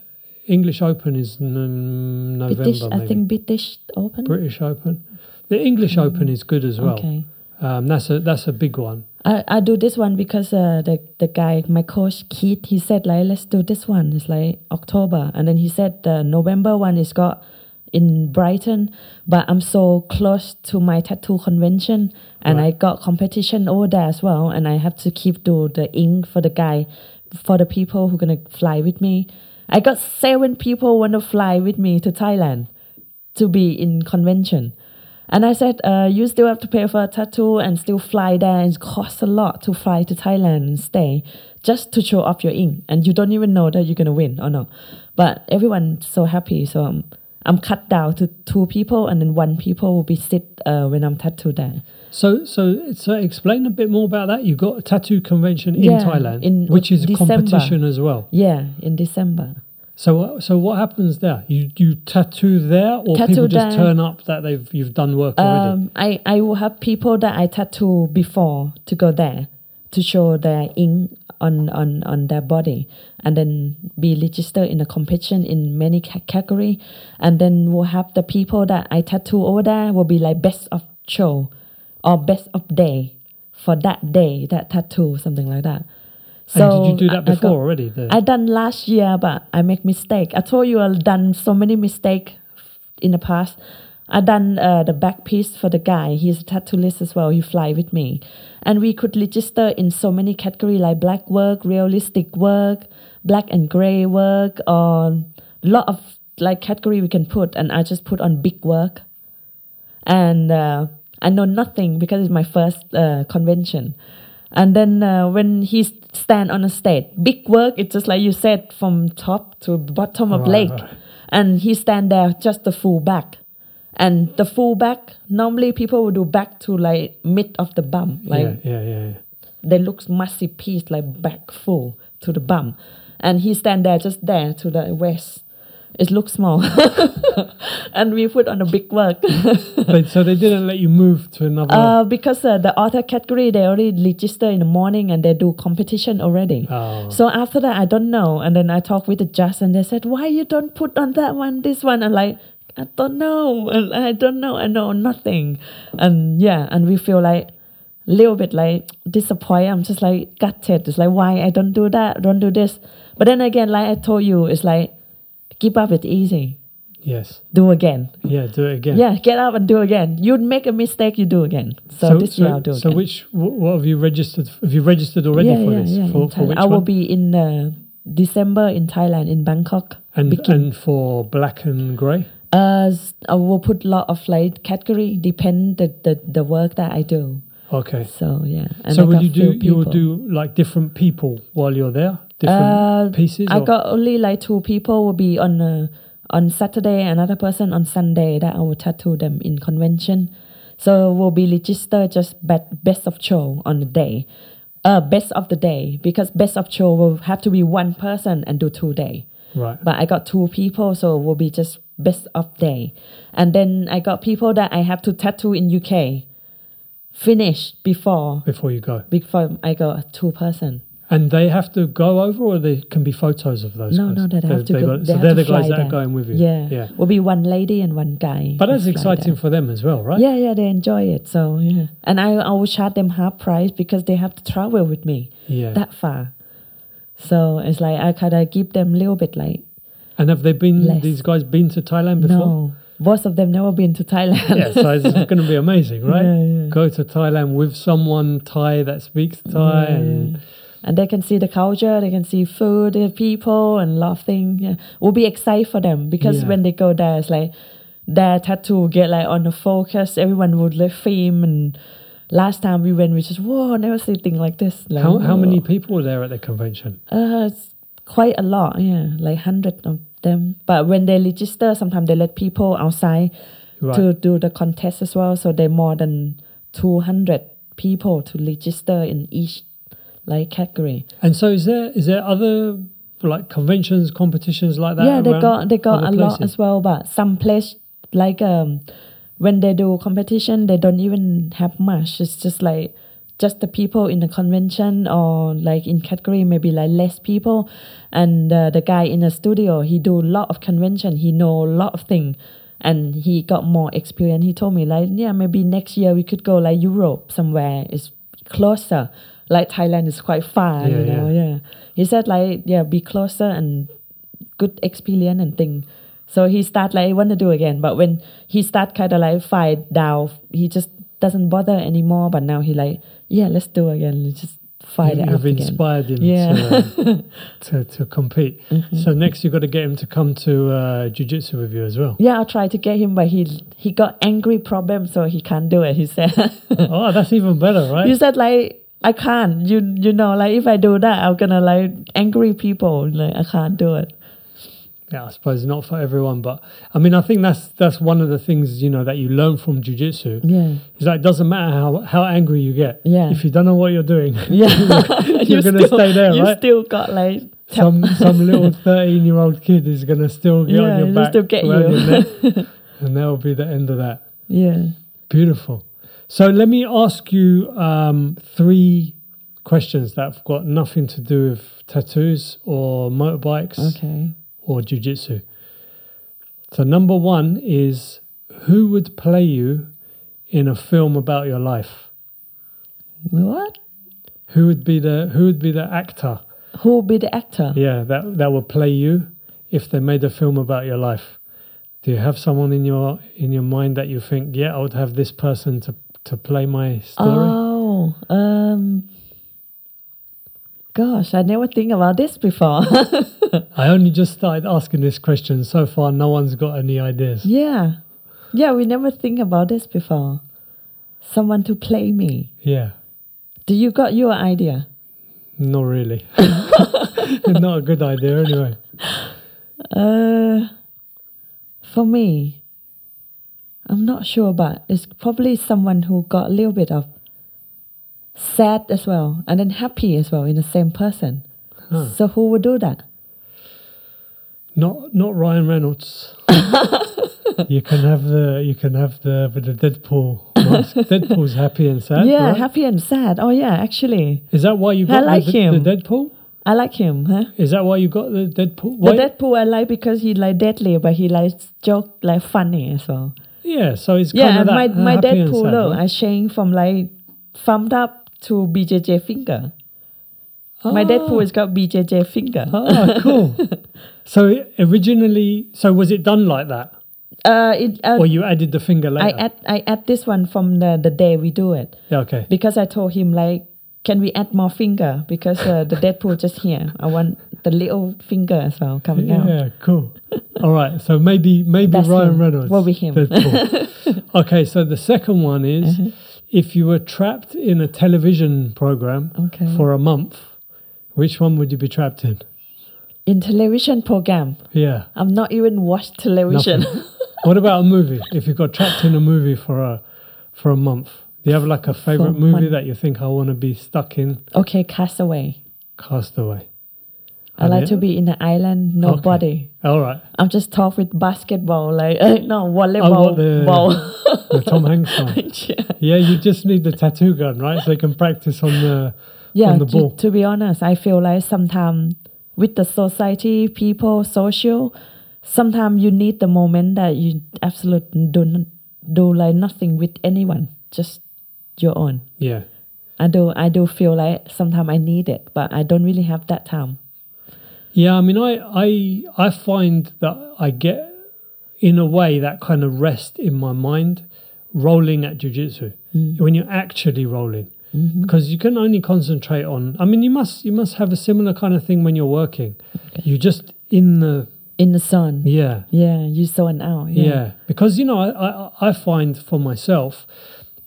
English Open. Is n- November? British, I think British Open. British Open. The English Open is good as well. Okay. Um, that's a that's a big one. I, I do this one because uh, the the guy, my coach Keith, he said like let's do this one. It's like October, and then he said the November one is got in Brighton, but I'm so close to my tattoo convention, and Right. I got competition over there as well, and I have to keep do the ink for the guy, for the people who gonna fly with me. I got seven people wanna fly with me to Thailand to be in convention. And I said, uh, you still have to pay for a tattoo and still fly there. It costs a lot to fly to Thailand and stay just to show off your ink. And you don't even know that you're going to win or not. But everyone's so happy. So I'm, I'm cut down to two people and then one people will be sit uh, when I'm tattooed there. So so so explain a bit more about that. You've got a tattoo convention in Yeah, Thailand, in which is a competition as well. Yeah, in December. So so what happens there? You you tattoo there, or Tattoo people just turn up that they've you've done work already? Um, I, I will have people that I tattoo before to go there to show their ink on, on, on their body and then be registered in a competition in many ca- category and then we'll have the people that I tattoo over there will be like best of show or best of day for that day that tattoo something like that. and did you do I- that I before got- already? The- I done last year, but I make mistake. I told you I done so many mistake in the past. I done uh, the back piece for the guy. He's a tattooist as well. He fly with me, and we could register in so many category like black work, realistic work, black and gray work, or lot of like category we can put. And I just put on big work, and uh, I know nothing because it's my first uh, convention. And then uh, when he stand on a stage, big work, it's just like you said, from top to bottom of Right, leg. right. And he stand there just the full back. And the full back, normally people would do back to like mid of the bum, like yeah, yeah, yeah, yeah. they look massive piece like back full to the bum, and he stand there just there to the waist. It looks small, and we put on a big work. But, so they didn't let you move to another. uh, because uh, the author category they already register in the morning and they do competition already. oh, So after that, I don't know. And then I talked with the judge, and they said, "Why you don't put on that one, this one?" And like, I don't know, and I don't know, I know nothing, and yeah, and we feel like little bit like disappointed. I'm just like gutted. It's like why I don't do that, don't do this. But then again, like I told you, it's like give up. It's easy. yes, Do again. yeah. Do it again. Yeah, get up and do again. You'd make a mistake, you do again. So, this year I'll do so again. which what have you registered? Have you registered already yeah, for yeah, this? yeah. for for which I will one? be in uh, December in Thailand in Bangkok. and begin. and for black and grey. Uh, I will put lot of like category depend the, the, the work that I do. Okay. So yeah. And so will you do you will do like different people while you're there, different Uh, pieces. I or- got only like two people will be on uh, on Saturday, another person on Sunday that I will tattoo them in convention. So we'll be registered just best of show on the day. Uh, best of the day because best of show will have to be one person and do two day. right. But I got two people, so it will be just best of day. And then I got people that I have to tattoo in UK. Finish before Before you go, before I got two person. And they have to go over, or they can be photos of those. No, guys? no, they have to they go. they so they're the guys that there. are going with you. Yeah, yeah. Will be one lady and one guy. But that's exciting there. for them as well, right? Yeah, yeah, they enjoy it. So yeah, and I I will charge them half price because they have to travel with me Yeah. that far. So it's like I kind of give them a little bit like and have they been? Less. These guys been to Thailand before? no. Most of them never been to Thailand. yeah, so it's going to be amazing, right? Yeah, yeah. Go to Thailand with someone Thai that speaks Thai, Yeah, and yeah. And they can see the culture, they can see food, the people, and things. Yeah. Will be excited for them because Yeah. when they go there, it's like their tattoo get like on the focus. Everyone would like film. And last time we went, we just whoa, never see thing like this. Like, how how many people were there at the convention? Uh, quite a lot. Yeah, like hundred of them. But when they register, sometimes they let people outside Right. to do the contest as well. So they more than two hundred people to register in each like category. And so is there is there other like conventions, competitions like that? yeah, they got they got a other lot as well. But some place like um when they do competition, they don't even have much. It's just like just the people in the convention or like in category maybe like less people and uh, the guy in the studio he do a lot of convention he know a lot of thing and he got more experience he told me like yeah maybe next year we could go like europe somewhere it's closer like thailand is quite far Yeah, you know yeah. he said like yeah be closer and good experience and thing so he start like want to do again but when he start kind of like fight down he just doesn't bother anymore but now he like yeah let's do again let's just fight You- it You've up again inspired him Yeah. Mm-hmm. to, uh, to to compete. So next you've got to get him to come to uh, jiu-jitsu with you as well. yeah i'll try to get him but he he got angry problem so he can't do it he said oh, that's even better, right? you said like i can't you you know like if i do that i'm gonna like angry people like i can't do it Yeah, I suppose not for everyone, but I mean, I think that's that's one of the things you know that you learn from jiu-jitsu. yeah Is that it doesn't matter how how angry you get. Yeah. If you don't know what you're doing, yeah You're gonna stay there, you right? still got like some some little thirteen year old kid is gonna still get Yeah, on your back, still get you. neck, and that will be the end of that. yeah Beautiful. So let me ask you um, three questions that have got nothing to do with tattoos or motorbikes okay or jiu-jitsu. So number one is who would play you in a film about your life? what Who would be the who would be the actor? who will be the actor Yeah, that that will play you if they made a film about your life. Do you have someone in your in your mind that you think, yeah, I would have this person to to play my story? Oh, um, gosh, I never think about this before. I only just started asking this question. So far, no one's got any ideas. yeah, yeah, we never think about this before. Someone to play me. Yeah, Do you got your idea? not really. not a good idea, anyway. Uh, for me, I'm not sure, but it's probably someone who got a little bit of sad as well and then happy as well in the same person. Huh. So who would do that? Not not Ryan Reynolds. you can have the you can have the with the Deadpool mask. Deadpool's happy and sad. yeah, right? happy and sad. Oh yeah, actually, Is that why you I got like the, him. the Deadpool? I like him. Huh? Is that why you got the Deadpool? The Deadpool I like because he like deadly, but he likes joke like funny as well. Yeah, so it's Yeah, of and that my uh, my and Deadpool sad, though, right? I changed from like thumbed up to BJJ finger. My Ah. Deadpool has got BJJ finger. Oh, cool. so originally, so was it done like that, Uh, it, uh, or you added the finger later? I add I add this one from the the day we do it yeah, okay. because I told him like, can we add more finger because uh, the Deadpool just here. I want the little finger as well coming out. Yeah, cool. All right, so maybe maybe That's Ryan him. Reynolds. Will be him. Okay, so the second one is Uh-huh. if you were trapped in a television program Okay. for a month, which one would you be trapped in? In television program, Yeah. I'm not even watch television. What about a movie? If you got trapped in a movie for a for a month, do you have like a favorite movie that you think I want to be stuck in? okay, Castaway. Castaway. I like to be in an island, nobody. All right. I'm just tough with basketball, like uh, no volleyball Oh, the- ball. The Tom Hanks one. yeah, Yeah, you just need the tattoo gun, right? So you can practice on the yeah on the to, ball. to be honest, I feel like sometimes with the society, people, social, sometimes you need the moment that you absolutely do not do like nothing with anyone, just your own. yeah. I do, I do feel like sometimes I need it, but I don't really have that time. Yeah, I mean, I, I, I find that I get, in a way, that kind of rest in my mind rolling at jujitsu mm. when you're actually rolling, mm-hmm. because you can only concentrate on. I mean, you must, you must have a similar kind of thing when you're working. You just in the In the sun, yeah, yeah, you zone out. yeah, Yeah, because you know, I, I, I find for myself,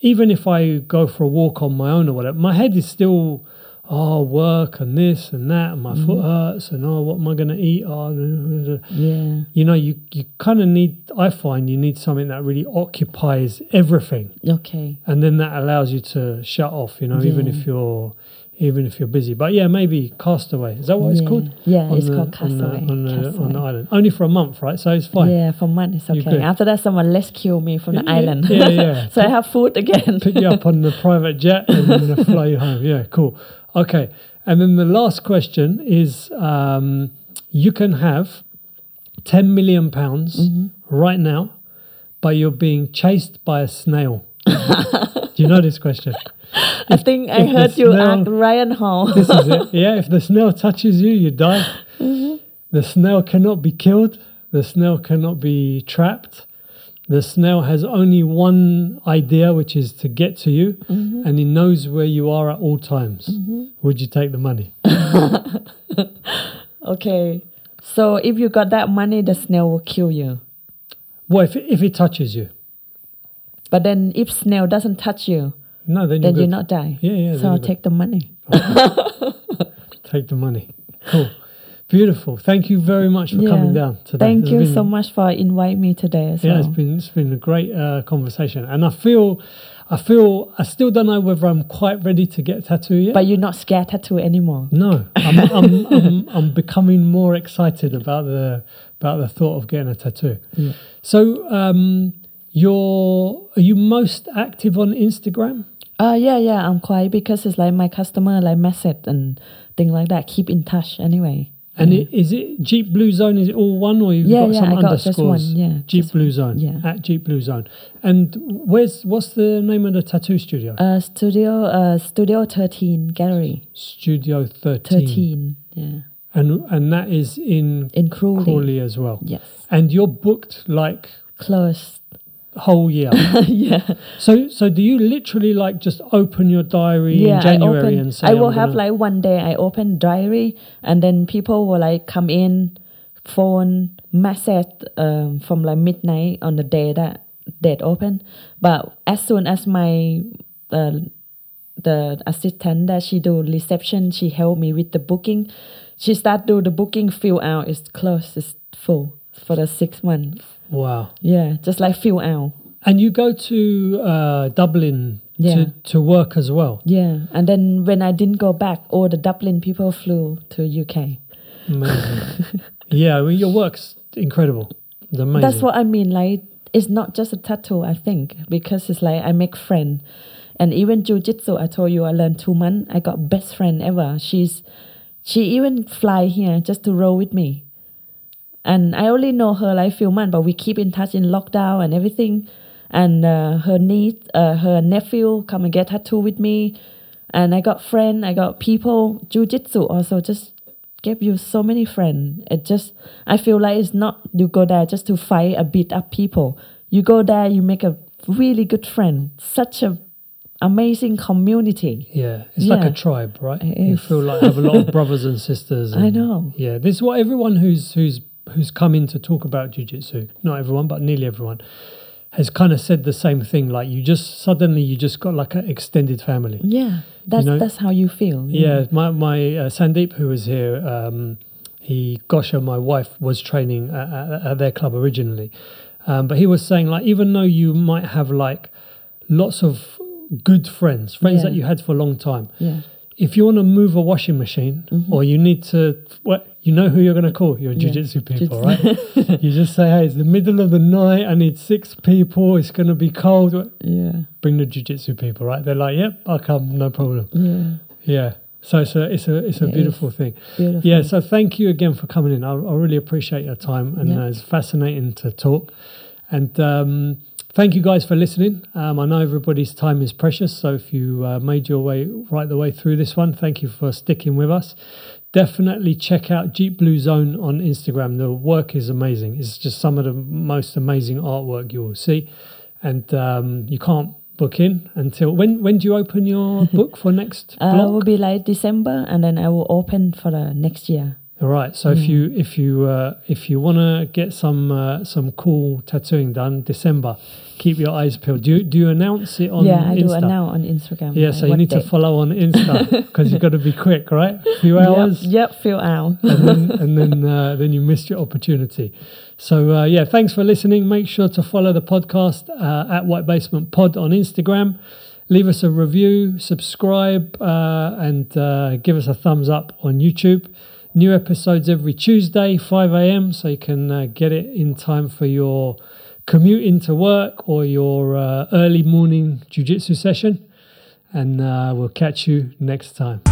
even if I go for a walk on my own or whatever, my head is still, oh, work and this and that, and my mm. foot hurts, and oh, what am I going to eat? Oh, yeah, you know, you, you kind of need, I find you need something that really occupies everything. okay. And then that allows you to shut off, you know, even if you're, even if you're busy. But yeah, maybe Castaway. Is that what it's called? Yeah, On it's the- called on the- Castaway. On the, on the island. Only for a month, right? So it's fine. Yeah, for a month it's okay. After that, someone rescue me from the Yeah, island. yeah, yeah. so I have food again. pick you up on the private jet and then fly you home. Yeah, cool. Okay. And then the last question is um, you can have 10 million pounds Mm-hmm. right now, but you're being chased by a snail. Do you know this question? I think I if heard you ask Ryan Hall. This is it. Yeah, if the snail touches you, you die. Mm-hmm. The snail cannot be killed. The snail cannot be trapped. The snail has only one idea, which is to get to you, mm-hmm. and he knows where you are at all times. Mm-hmm. Would you take the money? okay. So if you got that money, the snail will kill you. Well, if if it touches you, But then if snail doesn't touch you, no, then, then you're you good. not die. Yeah, yeah, So I'll take the money. take the money. Cool, beautiful. Thank you very much for coming down today. Thank It's you been- so much for inviting me today as Yeah, well. it's been it's been a great uh, conversation, and I feel, I feel, I still don't know whether I'm quite ready to get tattoo yet. but you're not scared tattoo anymore. no, I'm, I'm, I'm, I'm becoming more excited about the about the thought of getting a tattoo. Yeah. So, um, you're are you most active on Instagram? Uh yeah, yeah, I'm quite because it's like my customer like message and thing like that. Keep in touch anyway. And yeah. it, is it Jeep Blue Zone? Is it all one, or you've Yeah, got yeah, some I got underscores? just one, yeah, Jeep Blue Zone. yeah. at Jeep Blue Zone. And where's what's the name of the tattoo studio? Uh studio uh studio thirteen gallery. Studio Thirteen. Thirteen. Yeah. and and that is in In Crawley. Crawley as well. Yes. And you're booked like Close. Whole year. yeah. so so do you literally like just open your diary yeah, in January I open, and say I will have like one day I open diary and then people will like come in, phone, message um, from like midnight on the day that date open. But as soon as my uh, the assistant that she do reception, she help me with the booking. She start do the booking fill out is closed, it's full for the six months. Wow. Yeah, just like fill out. And you go to uh, Dublin Yeah. to, to work as well. Yeah, and then when I didn't go back, all the Dublin people flew to UK. Amazing. yeah, I mean, your work's incredible. It's amazing. That's what I mean. Like, it's not just a tattoo. I think because it's like I make friend, and even jujitsu. I told you I learned two months. I got best friend ever. She's she even fly here just to roll with me, and I only know her like few months, but we keep in touch in lockdown and everything. And uh, her niece, uh, her nephew, come and get tattoo with me, and I got friend. I got people. Jujitsu also just gave you so many friends. It just I feel like it's not you go there just to fight a beat up people. You go there, you make a really good friend. Such a amazing community. Yeah, it's like a tribe, right? You feel like you have a lot of brothers and sisters. I know. Yeah, this is what everyone who's who's who's come in to talk about jujitsu, not everyone, but nearly everyone, has kind of said the same thing. Like you just suddenly you just got like an extended family. Yeah, that's know- that's how you feel. Yeah, my my uh, Sandeep, who was here, um, he Gosha, my wife, was training at, at, at their club originally, um, but he was saying like even though you might have like lots of good friends, friends Yeah. that you had for a long time, yeah, if you want to move a washing machine or you need to, what you know who you're going to call your Yeah. jiu-jitsu people, Jiu-jitsu. right? you just say, hey, it's the middle of the night. I need six people. It's going to be cold. yeah, Bring the jiu-jitsu people, right? They're like, yep, I'll come, no problem. yeah. Yeah. So it's a it's a it's a It beautiful thing. Beautiful. Yeah. So thank you again for coming in. I, I really appreciate your time, and Yeah. uh, it's fascinating to talk. And um, thank you guys for listening. Um, I know everybody's time is precious, so if you uh, made your way right the way through this one, thank you for sticking with us. Definitely check out Jeep Blue Zone on Instagram. The work is amazing. It's just some of the most amazing artwork you will see, and um, you can't book in until when? When do you open your book for next Uh, block? will be like December, and then I will open for the next year. All right. So Mm. if you if you uh, if you want to get some uh, some cool tattooing done, December, keep your eyes peeled. Do you, do you announce it on yeah, I do Insta? it now on Instagram. Yeah. like So you need to follow on Insta because you've got to be quick, right? A few hours, Yep, yep few hours. and then and then uh, then you missed your opportunity. So uh, yeah, thanks for listening. Make sure to follow the podcast uh, at White Basement Pod on Instagram. Leave us a review, subscribe, uh, and uh, give us a thumbs up on YouTube. New episodes every Tuesday, 5 a.m., so you can uh, get it in time for your commute into work or your uh, early morning jiu-jitsu session. And uh, we'll catch you next time.